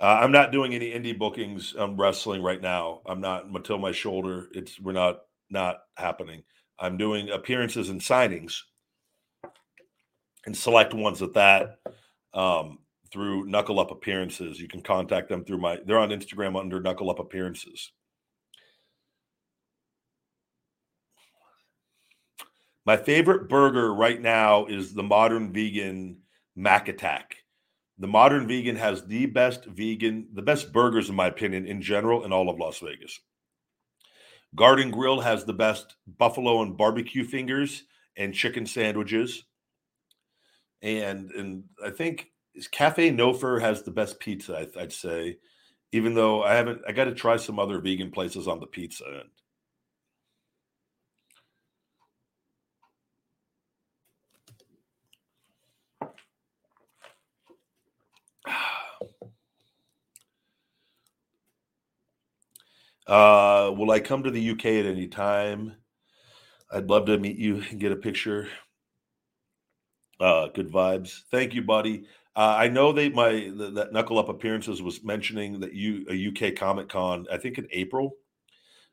Uh, I'm not doing any indie bookings I'm wrestling right now. I'm not until my shoulder. It's we're not not happening. I'm doing appearances and signings, and select ones at that. Um, through Knuckle Up Appearances. You can contact them through my, they're on Instagram under Knuckle Up Appearances. My favorite burger right now is the Modern Vegan Mac Attack. The Modern Vegan has the best vegan, the best burgers, in my opinion, in general, in all of Las Vegas. Garden Grill has the best buffalo and barbecue fingers and chicken sandwiches. And and I think Cafe Nofer has the best pizza. I, would say, even though I haven't, I got to try some other vegan places on the pizza end. Uh, will I come to the UK at any time? I'd love to meet you and get a picture. Uh, good vibes. Thank you, buddy. Uh, I know they my the, that knuckle up appearances was mentioning that you a UK Comic Con I think in April,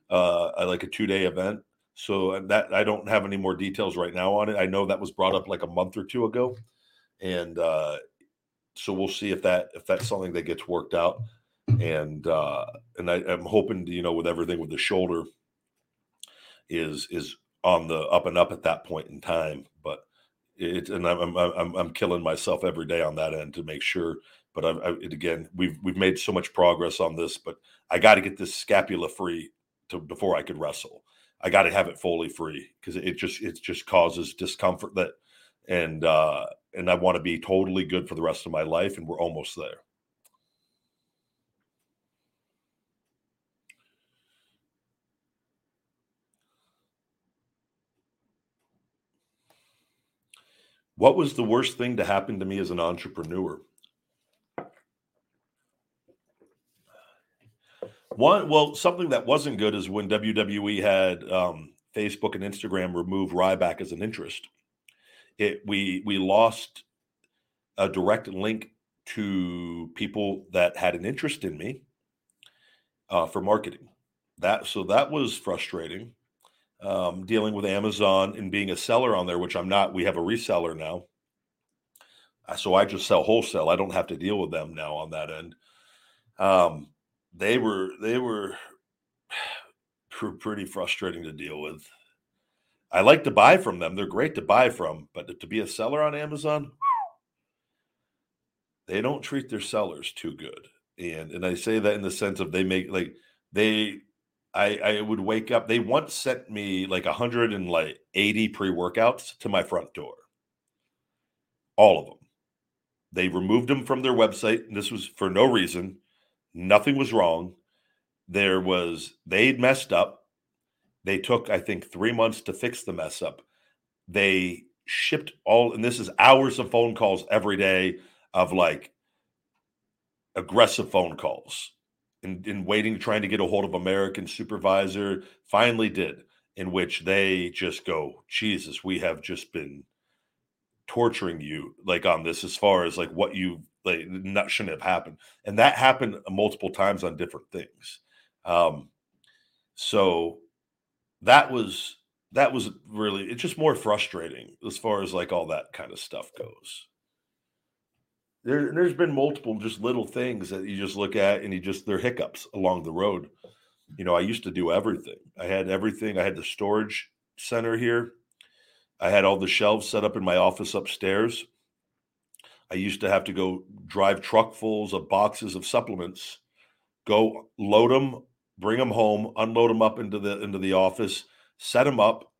uh, like a two day event. So that I don't have any more details right now on it. I know that was brought up like a month or two ago, and uh, so we'll see if that if that's something that gets worked out. And uh, and I, I'm hoping to, you know with everything with the shoulder is is on the up and up at that point in time. But it and I'm I'm I'm, killing myself every day on that end to make sure. But I, I it, again, we've we've made so much progress on this, but I got to get this scapula free to before I could wrestle. I got to have it fully free because it just it just causes discomfort that and uh and I want to be totally good for the rest of my life and we're almost there. What was the worst thing to happen to me as an entrepreneur? One, well, something that wasn't good is when WWE had um, Facebook and Instagram remove Ryback as an interest. It we we lost a direct link to people that had an interest in me uh, for marketing. That so that was frustrating. Um, dealing with Amazon and being a seller on there, which I'm not. We have a reseller now, uh, so I just sell wholesale. I don't have to deal with them now on that end. Um, they were they were pretty frustrating to deal with. I like to buy from them; they're great to buy from, but to be a seller on Amazon, they don't treat their sellers too good. And and I say that in the sense of they make like they I I would wake up. They once sent me like a hundred and like eighty pre workouts to my front door. All of them. They removed them from their website. This was for no reason. Nothing was wrong. There was, they'd messed up. They took, I think, three months to fix the mess up. They shipped all, and this is hours of phone calls every day of like aggressive phone calls and, and waiting, trying to get a hold of American supervisor. Finally did, in which they just go, Jesus, we have just been torturing you like on this as far as like what you like that shouldn't have happened and that happened multiple times on different things um so that was that was really it's just more frustrating as far as like all that kind of stuff goes there there's been multiple just little things that you just look at and you just they're hiccups along the road. You know i used to do everything. I had everything. I had the storage center here. I had all the shelves set up in my office upstairs. I used to have to go drive truckfuls of boxes of supplements, go load them, bring them home, unload them up into the into the office, set them up,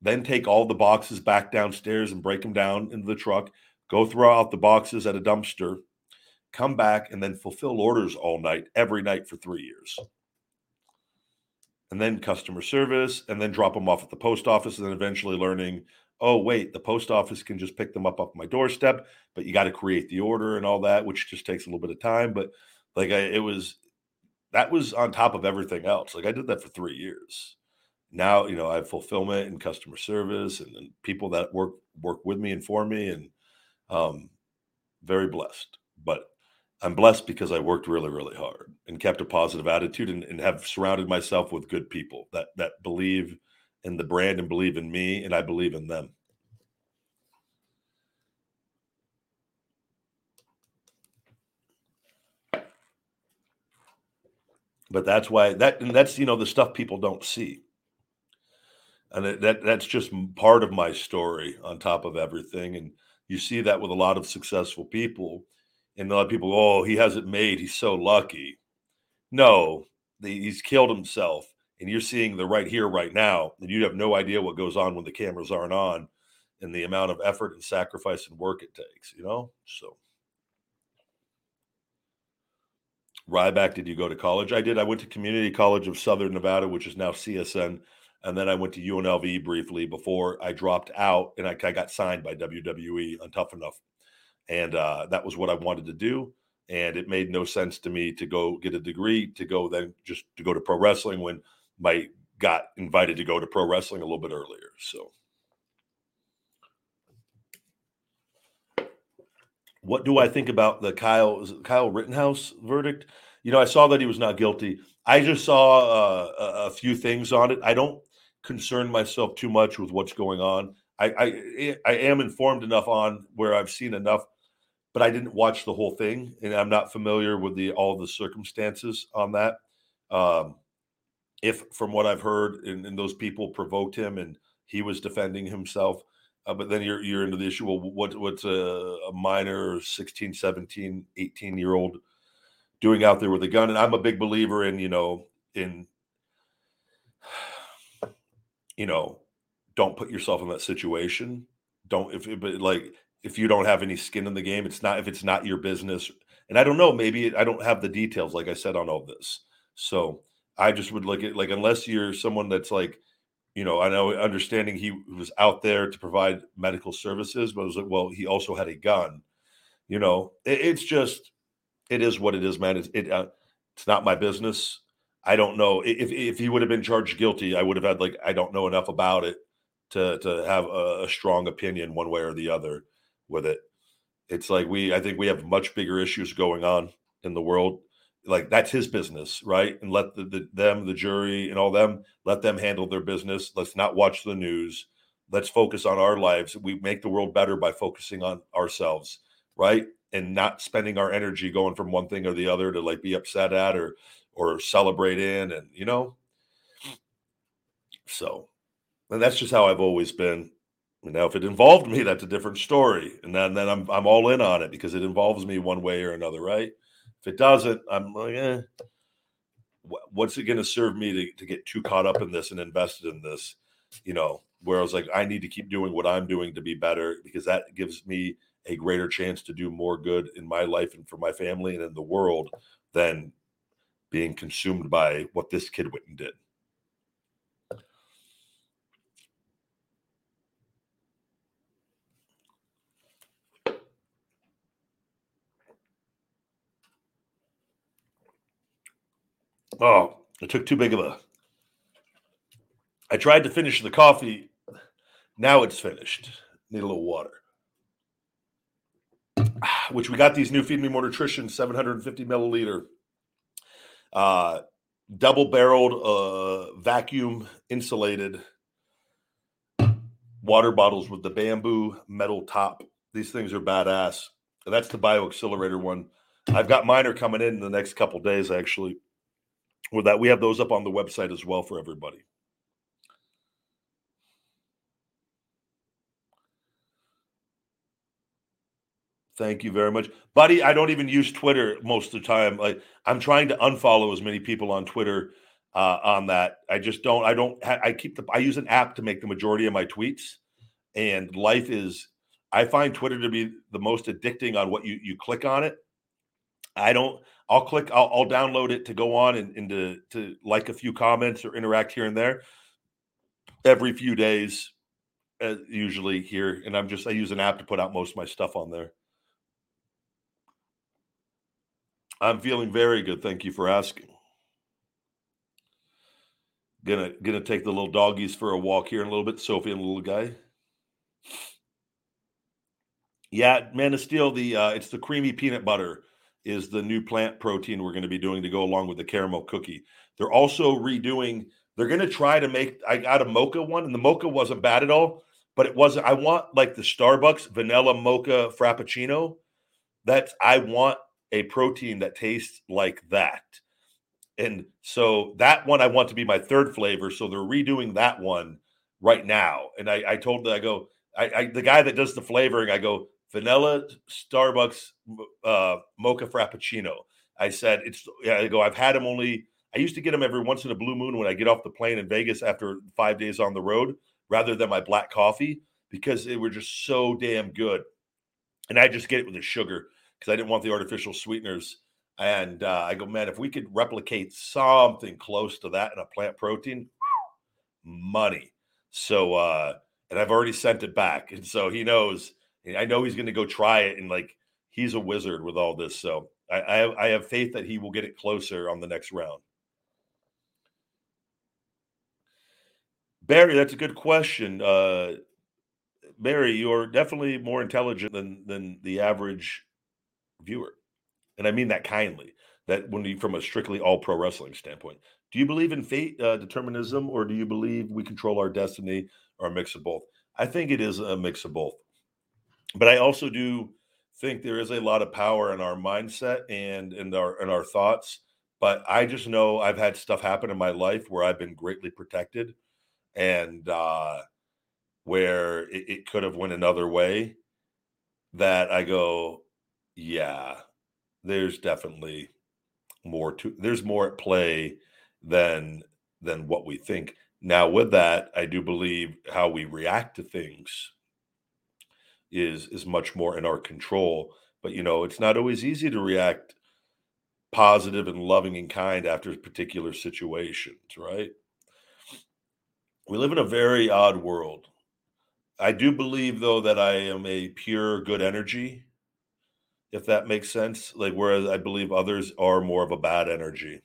then take all the boxes back downstairs and break them down into the truck, go throw out the boxes at a dumpster, come back and then fulfill orders all night, every night for 3 years and then customer service, and then drop them off at the post office, and then eventually learning, oh wait, the post office can just pick them up off my doorstep, but you got to create the order and all that, which just takes a little bit of time. But like I, it was, that was on top of everything else. Like I did that for three years. Now you know I have fulfillment and customer service, and, and people that work work with me and for me, and um, very blessed. But I'm blessed because I worked really, really hard and kept a positive attitude and, and, have surrounded myself with good people that that believe in the brand and believe in me and I believe in them. But that's why that and that's you know the stuff people don't see. And that that's just part of my story on top of everything and you see that with a lot of successful people and a lot of people, oh, he hasn't made. He's so lucky. No, the, he's killed himself, and you're seeing the right here, right now, and you have no idea what goes on when the cameras aren't on, and the amount of effort and sacrifice and work it takes. You know, so. Ryback, did you go to college? I did. I went to Community College of Southern Nevada, which is now CSN. And then I went to UNLV briefly before I dropped out and I, I got signed by WWE on Tough Enough and uh, that was what I wanted to do. And it made no sense to me to go get a degree to go then just to go to pro wrestling when my got invited to go to pro wrestling a little bit earlier. So, what do I think about the Kyle Kyle Rittenhouse verdict? You know, I saw that he was not guilty. I just saw uh, a, a few things on it. I don't concern myself too much with what's going on. I, I I am informed enough on where I've seen enough, but I didn't watch the whole thing, and I'm not familiar with the all the circumstances on that. Um, if from what I've heard, and, and those people provoked him, and he was defending himself. Uh, but then you're you're into the issue. Well, what what's a, a minor 16, 17, 18 year old doing out there with a gun? And I'm a big believer in you know in you know don't put yourself in that situation. Don't if but like if you don't have any skin in the game, it's not if it's not your business. And I don't know, maybe I don't have the details, like I said on all this. So I just would look at like unless you're someone that's like you know, I know understanding he was out there to provide medical services, but it was like, well, he also had a gun. You know, it, it's just, it is what it is, man. It's it, uh, it's not my business. I don't know if if he would have been charged guilty. I would have had like I don't know enough about it to to have a, a strong opinion one way or the other with it. It's like we, I think we have much bigger issues going on in the world like that's his business, right? And let the, the, them, the jury, and all them let them handle their business. Let's not watch the news. Let's focus on our lives. We make the world better by focusing on ourselves, right? And not spending our energy going from one thing or the other to like be upset at or or celebrate in, and you know. So, and that's just how I've always been. Now, if it involved me, that's a different story, and then then I'm I'm all in on it because it involves me one way or another, right? If it doesn't, I'm like, eh, what's it going to serve me to, to get too caught up in this and invested in this? You know, where I was like, I need to keep doing what I'm doing to be better because that gives me a greater chance to do more good in my life and for my family and in the world than being consumed by what this kid went and did. Oh, I took too big of a. I tried to finish the coffee. Now it's finished. Need a little water. Which we got these new Feed Me More Nutrition 750 milliliter, uh, double barreled, uh, vacuum insulated water bottles with the bamboo metal top. These things are badass. That's the Bio Accelerator one. I've got mine are coming in, in the next couple days, actually with that we have those up on the website as well for everybody Thank you very much, buddy. I don't even use Twitter most of the time. Like I'm trying to unfollow as many people on Twitter uh, on that. I just don't. I don't. Ha- I keep the. I use an app to make the majority of my tweets, and life is. I find Twitter to be the most addicting on what you you click on it. I don't. I'll click. I'll, I'll download it to go on and, and to to like a few comments or interact here and there every few days, uh, usually here. And I'm just I use an app to put out most of my stuff on there. I'm feeling very good. Thank you for asking. Gonna gonna take the little doggies for a walk here in a little bit. Sophie and little guy. Yeah, man of steel. The uh, it's the creamy peanut butter is the new plant protein we're going to be doing to go along with the caramel cookie. They're also redoing, they're going to try to make, I got a mocha one, and the mocha wasn't bad at all, but it wasn't, I want like the Starbucks vanilla mocha frappuccino. That's, I want a protein that tastes like that. And so that one I want to be my third flavor. So they're redoing that one right now. And I, I told them, I go, I, I, the guy that does the flavoring, I go, vanilla Starbucks uh, mocha frappuccino. I said it's. Yeah, I go. I've had them only. I used to get them every once in a blue moon when I get off the plane in Vegas after five days on the road, rather than my black coffee because they were just so damn good. And I just get it with the sugar because I didn't want the artificial sweeteners. And uh, I go, man, if we could replicate something close to that in a plant protein, money. So, uh, and I've already sent it back, and so he knows I know he's going to go try it, and like he's a wizard with all this. So I, I have, I have faith that he will get it closer on the next round. Barry, that's a good question. Uh, Barry, you're definitely more intelligent than than the average viewer, and I mean that kindly. That when you, from a strictly all pro wrestling standpoint, do you believe in fate, uh, determinism, or do you believe we control our destiny, or a mix of both? I think it is a mix of both. But I also do think there is a lot of power in our mindset and in our in our thoughts. But I just know I've had stuff happen in my life where I've been greatly protected and uh where it, it could have went another way that I go, yeah, there's definitely more to there's more at play than than what we think. Now, with that, I do believe how we react to things is is much more in our control. But you know, it's not always easy to react positive and loving and kind after particular situations, right? We live in a very odd world. I do believe though that I am a pure good energy, if that makes sense. Like whereas I believe others are more of a bad energy.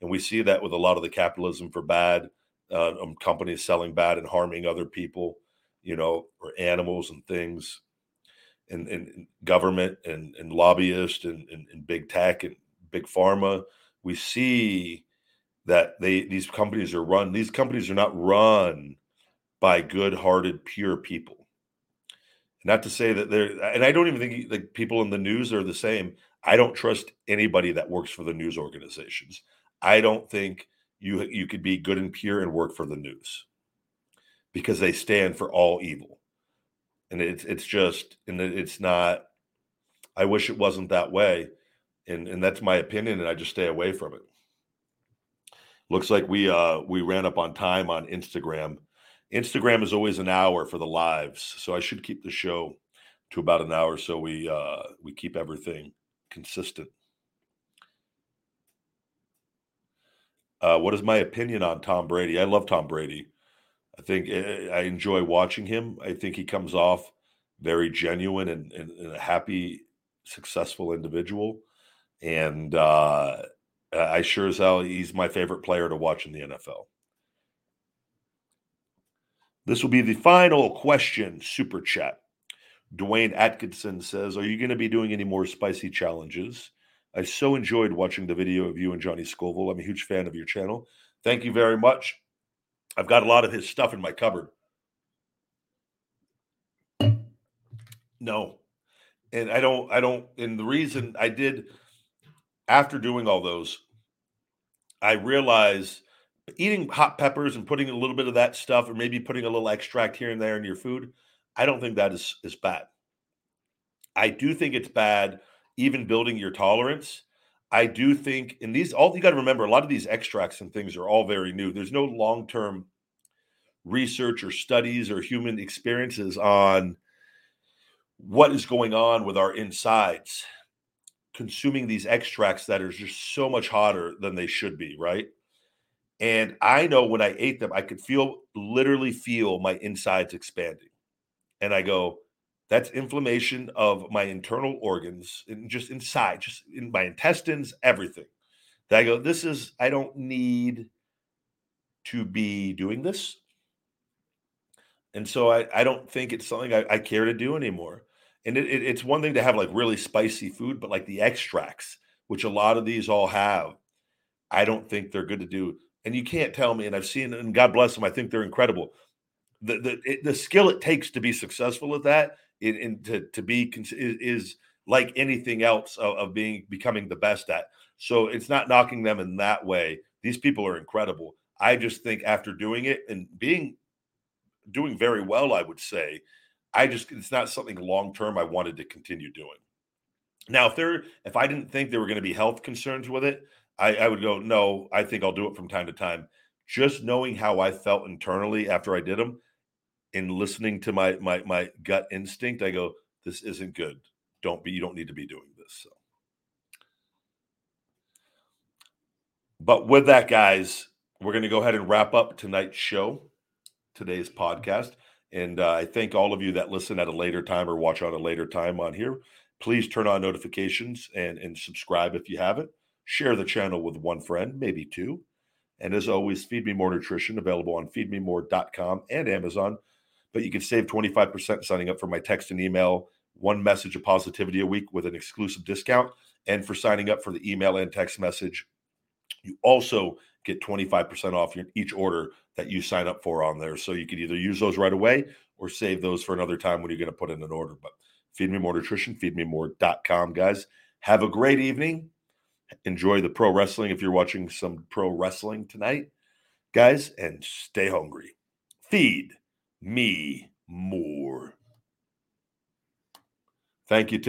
And we see that with a lot of the capitalism for bad, uh, um, companies selling bad and harming other people, you know, or animals and things, and, and government and, and lobbyists and, and, and big tech and big pharma. We see that they these companies are run. These companies are not run by good-hearted, pure people. Not to say that they're, and I don't even think like people in the news are the same. I don't trust anybody that works for the news organizations. I don't think you you could be good and pure and work for the news because they stand for all evil, and it's it's just and it's not. I wish it wasn't that way, and and that's my opinion, and I just stay away from it. Looks like we uh we ran up on time on Instagram. Instagram is always an hour for the lives, so I should keep the show to about an hour so we uh we keep everything consistent. Uh, what is my opinion on Tom Brady? I love Tom Brady. I think eh, I enjoy watching him. I think he comes off very genuine and, and, and a happy, successful individual. And uh, I sure as hell, he's my favorite player to watch in the NFL. This will be the final question, super chat. Dwayne Atkinson says, Are you going to be doing any more spicy challenges? I so enjoyed watching the video of you and Johnny Scoville. I'm a huge fan of your channel. Thank you very much. I've got a lot of his stuff in my cupboard. No. And I don't, I don't, and the reason I did after doing all those, I realized eating hot peppers and putting a little bit of that stuff, or maybe putting a little extract here and there in your food, I don't think that is, is bad. I do think it's bad even building your tolerance. I do think, and these all you got to remember, a lot of these extracts and things are all very new. There's no long term research or studies or human experiences on what is going on with our insides consuming these extracts that are just so much hotter than they should be, right? And I know when I ate them, I could feel literally feel my insides expanding. And I go, that's inflammation of my internal organs and just inside, just in my intestines, everything. That I go, this is, I don't need to be doing this. And so I, I don't think it's something I, I care to do anymore. And it, it, it's one thing to have like really spicy food, but like the extracts, which a lot of these all have, I don't think they're good to do. And you can't tell me, and I've seen, and God bless them, I think they're incredible. The the, it, the skill it takes to be successful at that and to, to be is, like anything else of, of, being becoming the best at. So it's not knocking them in that way. These people are incredible. I just think after doing it and being doing very well, I would say, I just it's not something long term I wanted to continue doing. Now, if there if I didn't think there were going to be health concerns with it, I, I would go, no, I think I'll do it from time to time. Just knowing how I felt internally after I did them, in listening to my my my gut instinct, I go, this isn't good. Don't be you don't need to be doing this. So. But with that, guys, we're going to go ahead and wrap up tonight's show, today's podcast. And uh, I thank all of you that listen at a later time or watch on a later time on here. Please turn on notifications and, and subscribe if you haven't. Share the channel with one friend, maybe two. And as always, Feed Me More Nutrition available on feedmemore.com and Amazon but you can save 25% signing up for my text and email, one message of positivity a week with an exclusive discount. And for signing up for the email and text message, you also get 25% off your, each order that you sign up for on there. So you can either use those right away or save those for another time when you're going to put in an order. But feed me more nutrition, feedmemore.com, guys. Have a great evening. Enjoy the pro wrestling if you're watching some pro wrestling tonight, guys, and stay hungry. Feed me more. Thank you.